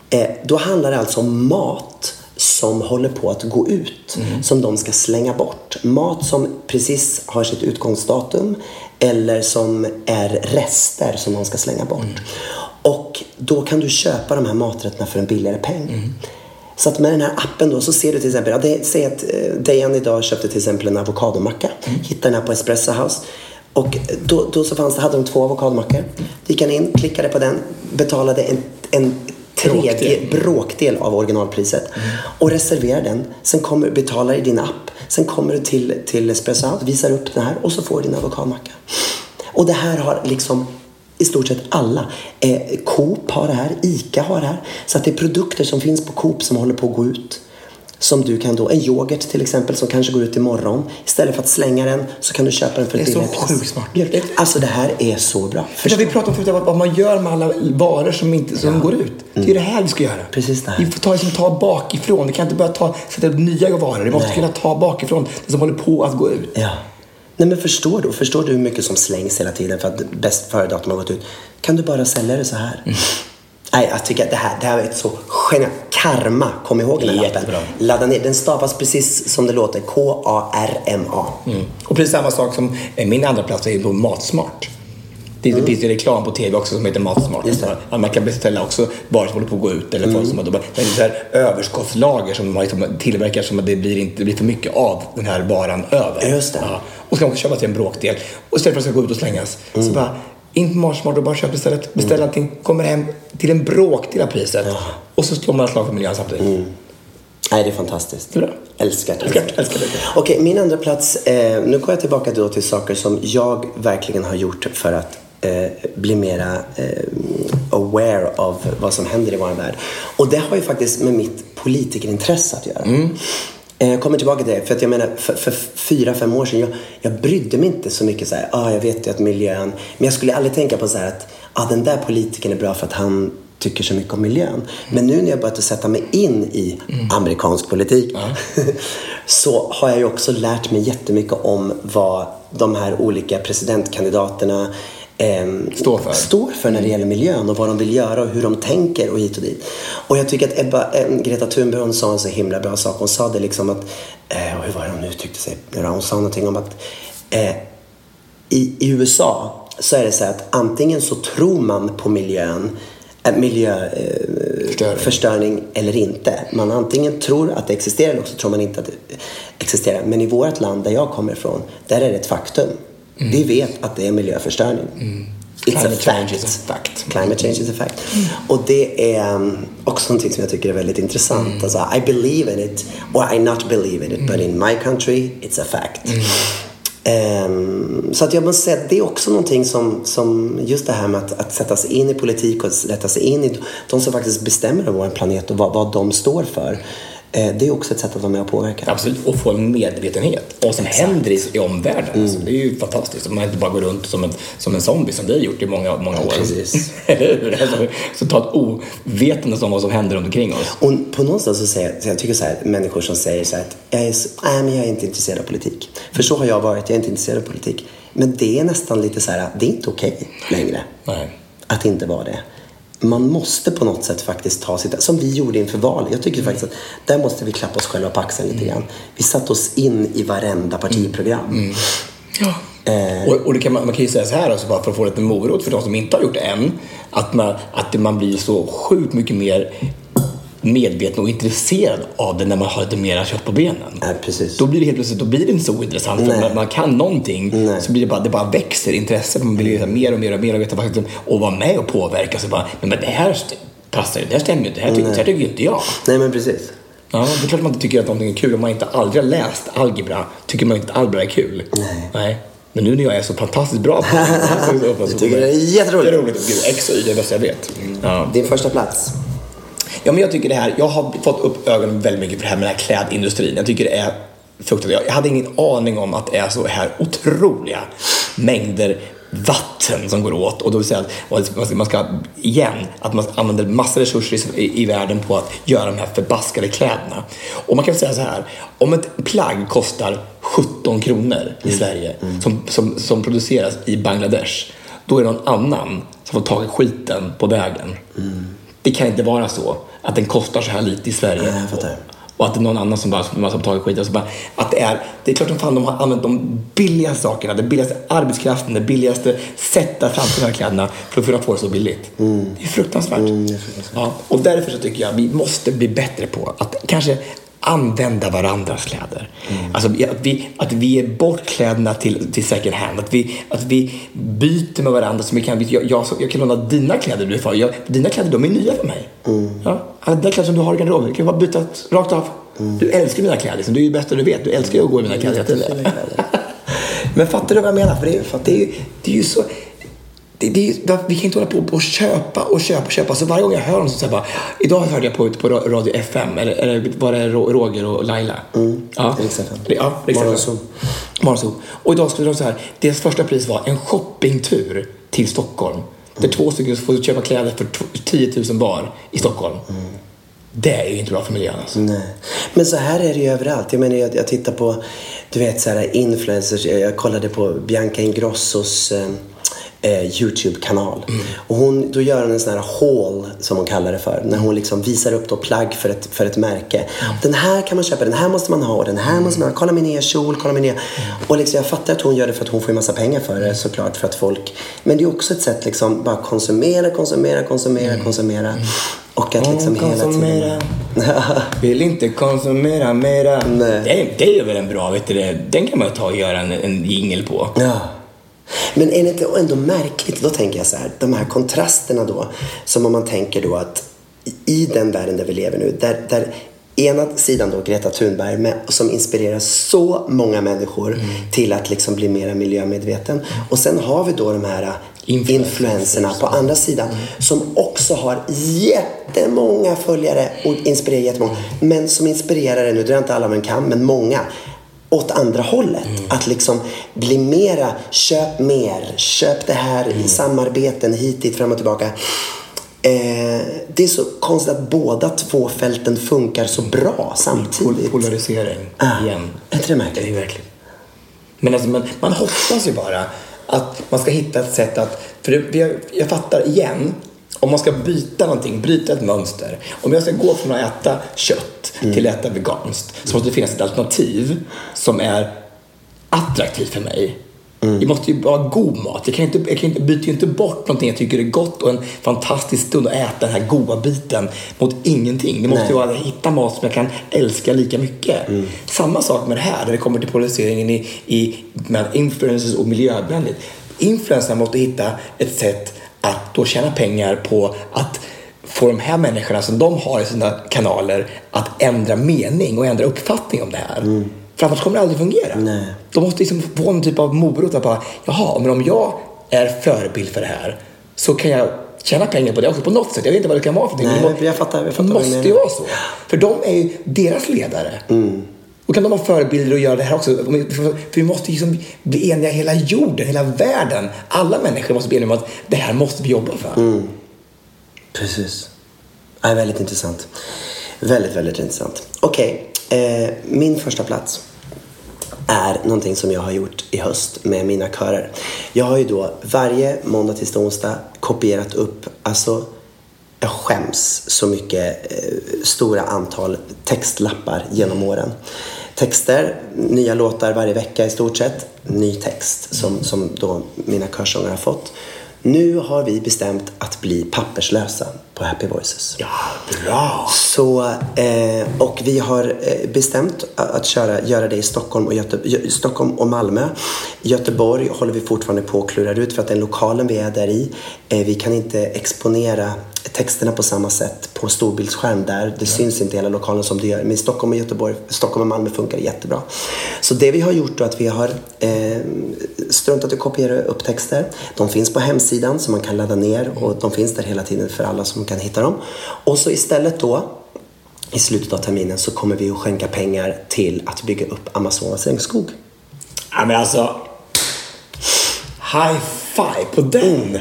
Eh, då handlar det alltså om mat som håller på att gå ut, som de ska slänga bort. Mat som precis har sitt utgångsdatum eller som är rester som de ska slänga bort. Och då kan du köpa de här maträtterna för en billigare peng. Så att med den här appen då så ser du till exempel, ja, säg att eh, Dejan idag köpte till exempel en avokadommacka, hittade den här på Espresso House. Och då, då så fanns det, hade de två avokadomackor. Gick han in, klickade på den, betalade en, en tredje Bråkdel. bråkdel av originalpriset och reserverar den. Sen kommer du betalar i din app. Sen kommer du till, till Espresso House, visar upp den här och så får du din avokadmacka. Och det här har liksom i stort sett alla. Eh, Coop har det här, ICA har det här. Så att det är produkter som finns på Coop som håller på att gå ut. Som du kan då, en yoghurt till exempel som kanske går ut imorgon. Istället för att slänga den så kan du köpa den för ett Det är så billigare pris. sjukt smart. Alltså det här är så bra. Förstår, vi pratade förut om vad man gör med alla varor som, inte, som går ut. Det är det här vi ska göra. Precis det här. Vi får ta, liksom, ta bakifrån. Vi kan inte börja ta, sätta upp nya varor. Vi måste Nej. kunna ta bakifrån det som håller på att gå ut. Ja. Nej men förstår du? Förstår du hur mycket som slängs hela tiden för att bäst före-datum har gått ut? Kan du bara sälja det så här? Mm. Nej, jag tycker att det här, det här är ett så genialt. Karma, kom ihåg den här lappen. Jättebra. Ladda ner. Den stavas precis som det låter. K-A-R-M-A. Mm. Och precis samma sak som eh, min andra plats är då Matsmart. Det, det finns ju reklam på TV också som heter Matsmart. Ja, man kan beställa också varor som håller på att gå ut. Eller folk som har, det är så här överskottslager som man liksom tillverkar som att det blir, inte, blir för mycket av den här varan över. Just det. Ja. Och ska man köpa till en bråkdel. Och istället för att det ska gå ut och slängas. Så bara, in på Matsmart och bara köp istället. Beställ allting. Kommer hem till en bråkdel av priset. Och så slår man ett slag för miljön samtidigt. Nej, det är fantastiskt. Bra. Älskar det. Älskar, älskar det. Okej, min andra plats. Eh, nu går jag tillbaka då till saker som jag verkligen har gjort för att eh, bli mera eh, aware av vad som händer i vår värld. Och det har ju faktiskt med mitt politikerintresse att göra. Eh, Jag kommer tillbaka till det, för att jag menar för, för fyra, fem år sedan, jag, jag brydde mig inte så mycket så här, ah, jag vet ju att miljön, men jag skulle aldrig tänka på så här att, ah, den där politikern är bra för att han tycker så mycket om miljön. Men nu när jag börjat sätta mig in i amerikansk politik så har jag ju också lärt mig jättemycket om vad de här olika presidentkandidaterna Står för. står för när det gäller miljön och vad de vill göra och hur de tänker och hit och dit. Och jag tycker att Ebba, eh, Greta Thunberg hon sa en så himla bra sak. Hon sa det liksom att, eh, hur var det hon uttryckte sig? Hon sa någonting om att eh, i, i USA så är det så här att antingen så tror man på miljön miljöförstöring Förstöring. förstöring eller inte. Man antingen tror att det existerar eller så tror man inte att det existerar. Men i vårt land där jag kommer ifrån, där är det ett faktum. Vi vet att det är miljöförstöring. It's Climate a change fact. is a fact. Climate change is a fact. Och det är um, också någonting som jag tycker är väldigt intressant. Alltså, I believe in it or I not believe in it. But in my country, it's a fact. Ehm, så att jag måste säga att det är också någonting som, som just det här med att, att sätta sig in i politik och sätta sig in i de som faktiskt bestämmer över vår planet och vad, vad de står för. Eh, det är också ett sätt att vara med och påverka. Absolut, och få en medvetenhet om vad som händer i, i omvärlden. Alltså, det är ju fantastiskt. Man inte bara går runt som en, som en zombie som vi har gjort i många, många år. precis. Eller hur? Alltså, så ta ett ovetande om vad som händer omkring oss. Och på någonstans så säger jag, så jag tycker så här, människor som säger så här att jag är, nej, men jag är inte intresserad av politik. För så har jag varit, jag är inte intresserad av politik. Men det är nästan lite så här, det är inte okej längre Nej. att inte vara det. Man måste på något sätt faktiskt ta sitt, som vi gjorde inför valet. Jag tycker faktiskt att där måste vi klappa oss själva på axeln lite grann. Vi satte oss in i varenda partiprogram. Ja. Och, och det kan man, man kan ju säga så här också, bara för att få lite morot för de som inte har gjort det än. Att man, att man blir så sjukt mycket mer medveten och intresserad av det när man har lite mera kött på benen. Nej, precis. Då blir det helt plötsligt då blir det inte så ointressant. För Nej. man, man kan någonting Nej. så blir det bara, det bara växer intresset. Man vill veta mer och mer och mer och veta och vara med och påverka. Så bara, men, men det här passar ju, det här stämmer ju inte, det här tycker, det här tycker ju inte jag. Nej men precis. Ja, det är klart man inte tycker att någonting är kul. Om man inte aldrig har läst algebra tycker man inte algebra är kul. Nej. Men nu när jag är så fantastiskt bra på det. Du tycker det är jätteroligt. Det är roligt. Gud, X och Y, det är det bästa jag vet. Ja. Din första plats. Ja, men jag tycker det här, jag har fått upp ögonen väldigt mycket för det här med den här klädindustrin. Jag tycker det är fruktansvärt. Jag hade ingen aning om att det är så här otroliga mängder vatten som går åt och då vill säga att man ska, man ska igen, att man använder massa resurser i, i världen på att göra de här förbaskade kläderna. Och man kan säga så här, om ett plagg kostar 17 kronor i Sverige som, som, som produceras i Bangladesh, då är det någon annan som får tag i skiten på vägen. Det kan inte vara så att den kostar så här lite i Sverige. Nej, jag fattar. Och att det är någon annan som bara som har tagit skiten. Så bara, att det, är, det är klart som fan de har använt de billiga sakerna, den billigaste arbetskraften, det billigaste sättet att framställa de här kläderna för att kunna få det så billigt. Det är fruktansvärt. Ja, och därför så tycker jag att vi måste bli bättre på att kanske använda varandras kläder. Alltså att vi, att vi ger bort kläderna till, till second hand. Att vi, att vi byter med varandra. Så vi kan, jag, jag, jag kan låna dina kläder du får. Jag, dina kläder de är nya för mig. Ja, alla dina kläder som du har i garderoben, du kan bara byta rakt av. Du älskar mina kläder, liksom. du är ju det bästa du vet. Du älskar ju att gå i mina kläder. Men fattar du vad jag menar? För det, är, för det, är, det är ju så... det, det, vi kan inte hålla på och köpa och köpa och köpa. Så varje gång jag hör dem så säger jag bara, idag hörde jag på, på Radio FM, eller, eller var det Ro- Roger och Laila? Ja, Rix FM. Ja. Morgonzoo. Morgonzoo. Och idag skulle de så här, deras första pris var en shoppingtur till Stockholm. Där två stycken får köpa kläder för t- 10 000 var i Stockholm. Det är ju inte bra för miljön alltså. Nej. Men så här är det ju överallt. Jag menar, jag, jag tittar på, du vet så här influencers. Jag, jag kollade på Bianca Ingrossos eh, eh, YouTube-kanal. Och hon, då gör hon en sån här haul, som hon kallar det för. När hon liksom visar upp då plagg för ett, för ett märke. Den här kan man köpa, den här måste man ha, och den här måste man ha. Kolla min nya kjol, kolla min nya... Och liksom, jag fattar att hon gör det för att hon får ju massa pengar för det såklart. För att folk... Men det är också ett sätt liksom bara konsumera, konsumera, konsumera, konsumera. Och att liksom hela tiden... Vill inte konsumera mera. Nej. Det, är, det är väl en bra, vet du det? Den kan man ta och göra en, en jingel på. Ja. Men är det inte ändå märkligt, då tänker jag så här, de här kontrasterna då, som om man tänker då att i den världen där vi lever nu, där, där ena sidan då Greta Thunberg med, som inspirerar så många människor till att liksom bli mer miljömedveten. Och sen har vi då de här Influencers. influenserna på andra sidan som också har jättemånga följare och inspirerar jättemånga. Men som inspirerar, nu drar jag inte alla över en kam, men många åt andra hållet. Att liksom bli mera, köp mer, köp det här i samarbeten hit, dit, fram och tillbaka. Eh, det är så konstigt att båda två fälten funkar så bra samtidigt. Polarisering Ah, igen. är inte det märkligt? Det är verkligen. Men alltså, man, man hoppas ju bara att man ska hitta ett sätt att... För det, jag, jag fattar igen, om man ska byta någonting, bryta ett mönster. Om jag ska gå från att äta kött till att äta veganskt så måste det finnas ett alternativ som är attraktivt för mig. Det måste ju vara god mat. Jag kan inte, jag kan inte, byter ju inte bort någonting jag tycker är gott och en fantastisk stund att äta den här goda biten mot ingenting. Det måste ju vara att hitta mat som jag kan älska lika mycket. Samma sak med det här, när det kommer till polariseringen i, i med influencers och miljövänligt. Influencerna måste hitta ett sätt att då tjäna pengar på att få de här människorna som de har i sina kanaler att ändra mening och ändra uppfattning om det här. För annars kommer det aldrig fungera. Nej. De måste liksom få en typ av morot att bara, jaha, men om jag är förebild för det här så kan jag tjäna pengar på det också på något sätt. Jag vet inte vad det kan vara för någonting. Nej, det jag fattar- jag fattar det vad du måste ju vara så. För de är ju deras ledare. Och kan de ha förebilder och göra det här också? För vi måste liksom bli eniga hela jorden, hela världen. Alla människor måste bli eniga om att det här måste vi jobba för. Mm. Precis. Ja, väldigt intressant. Väldigt, väldigt intressant. Okej, eh, min första plats är någonting som jag har gjort i höst med mina körer. Jag har ju då varje måndag till onsdag kopierat upp, alltså jag skäms så mycket eh, stora antal textlappar genom åren. Texter, nya låtar varje vecka i stort sett, ny text som, som då mina körsångare har fått. Nu har vi bestämt att bli papperslösa på Happy Voices. Ja, bra! Så, eh, och vi har eh, bestämt att köra, göra det i Stockholm och, Göte, Gö- Stockholm och Malmö. Göteborg håller vi fortfarande på att klura ut för att den lokalen vi är där i, eh, vi kan inte exponera texterna på samma sätt på storbildsskärm där. Det syns inte i hela lokalen som det gör. Men i Stockholm och Göteborg, Stockholm och Malmö funkar det jättebra. Så det vi har gjort då är att vi har eh, struntat i att kopiera upp texter. De finns på hemsidan som man kan ladda ner och de finns där hela tiden för alla som kan hitta dem. Och så istället då i slutet av terminen så kommer vi att skänka pengar till att bygga upp Amazonas regnskog. Ja, men alltså... High five på den!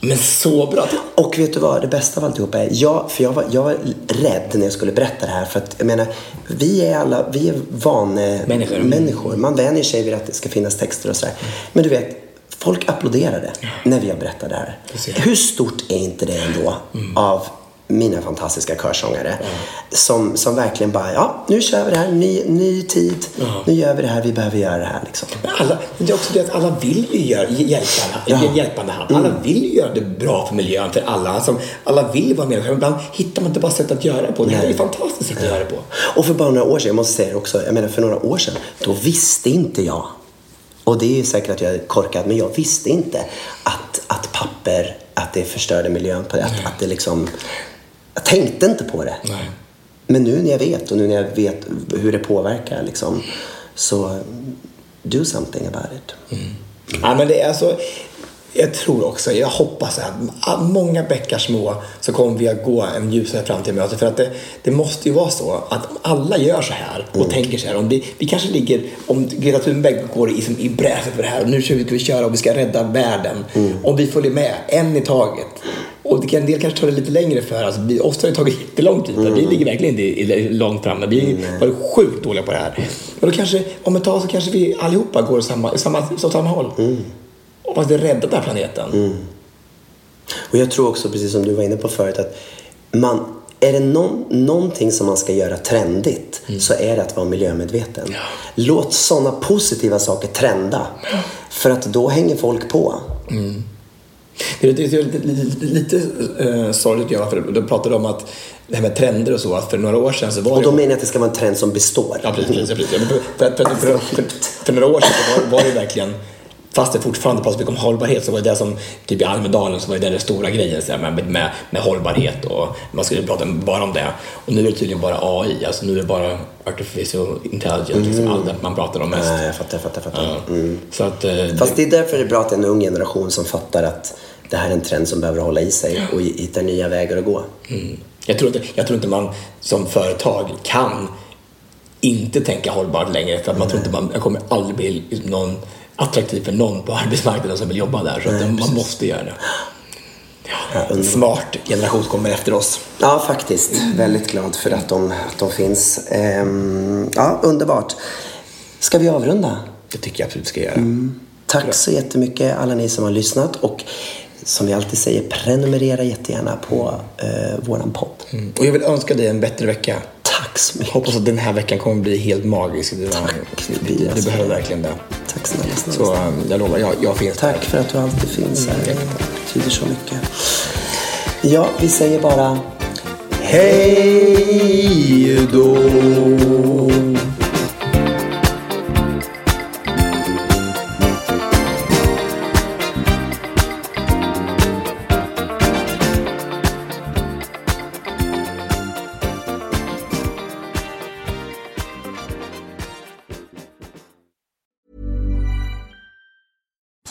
Men så bra! Och vet du vad det bästa av alltihop är? Jag, för jag var, jag var rädd när jag skulle berätta det här. För att jag menar, vi är alla, vi är vane Människor. människor. Man vänjer sig vid att det ska finnas texter och sådär. Men du vet, folk applåderade när vi har berättat det här. Precis. Hur stort är inte det ändå av mina fantastiska körsångare som, som verkligen bara, ja nu kör vi det här, ny, ny tid, nu gör vi det här, vi behöver göra det här liksom. Men alla, det är också det att alla vill ju göra, hjälpa, Ja. hjälpande hand. Alla vill ju göra det bra för miljön, för alla. Alltså, alla vill vara människor. Ibland hittar man inte bara sätt att göra det på. Det här är ju fantastiskt sätt att göra det på. Och för bara några år sedan, jag måste säga det också, jag menar för några år sedan, då visste inte jag, och det är ju säkert att jag är korkad, men jag visste inte att, att papper, att det förstörde miljön på det, att, att det liksom, jag tänkte inte på det. Nej. Men nu när jag vet och nu när jag vet hur det påverkar liksom, så do something about it. Ja, men det är alltså... Jag tror också, jag hoppas att många bäckar små så kommer vi att gå en ljusare framtid möte. För att det, det, måste ju vara så att om alla gör så här och tänker så här. Om vi, vi kanske ligger, om Greta Thunberg går i, som i bräset för det här och nu ska vi, köra och vi ska rädda världen. Om vi följer med, en i taget. Och en del kanske tar det lite längre för alltså, vi, oss har det tagit jättelång tid. Vi ligger verkligen inte långt framme. Vi var ju sjukt dåliga på det här. Och då kanske, om ett tag så kanske vi allihopa går samma, samma, åt samma håll. Och faktiskt rädda den här planeten. Och jag tror också, precis som du var inne på förut, att man, är det någon, någonting som man ska göra trendigt så är det att vara miljömedveten. Låt sådana positiva saker trenda. För att då hänger folk på. Det är lite, det är lite, lite, lite uh, sorgligt jag för du pratade om att det här med trender och så, att för några år sedan så var Och det... då menar jag att det ska vara en trend som består. Ja, precis. precis, precis. För, för, för, för några år sedan så var, var det verkligen, fast det fortfarande pratas mycket om hållbarhet, så var det det som, typ i Almedalen, så var det den stora grejen så här, med, med, med hållbarhet och man skulle prata bara om det. Och nu är det tydligen bara AI, alltså nu är det bara artificial intelligence, liksom allt man pratar om mest. Nej, jag fattar, jag fattar, jag fattar. Ja. Så att, eh, Fast det är därför det är bra att det är en ung generation som fattar att det här är en trend som behöver hålla i sig och hitta nya vägar att gå. Mm. Jag, tror inte, jag tror inte man som företag kan inte tänka hållbart längre för att man tror inte man jag kommer aldrig bli någon attraktiv för någon på arbetsmarknaden som vill jobba där. Så att man måste göra det. Ja, en smart generation kommer efter oss. Ja, faktiskt. Väldigt glad för att de, att de finns. Ehm, ja, underbart. Ska vi avrunda? Det tycker jag absolut ska göra. Tack så jättemycket alla ni som har lyssnat och som vi alltid säger, prenumerera jättegärna på eh, våran podd. Mm. Och jag vill önska dig en bättre vecka. Tack så mycket. Hoppas att den här veckan kommer bli helt magisk. Du, du, du behöver verkligen det. Tack snälla, snälla. Så um, jag lovar, jag, jag finns. Tack för att du alltid finns här. Det betyder så mycket. Ja, vi säger bara Hej då!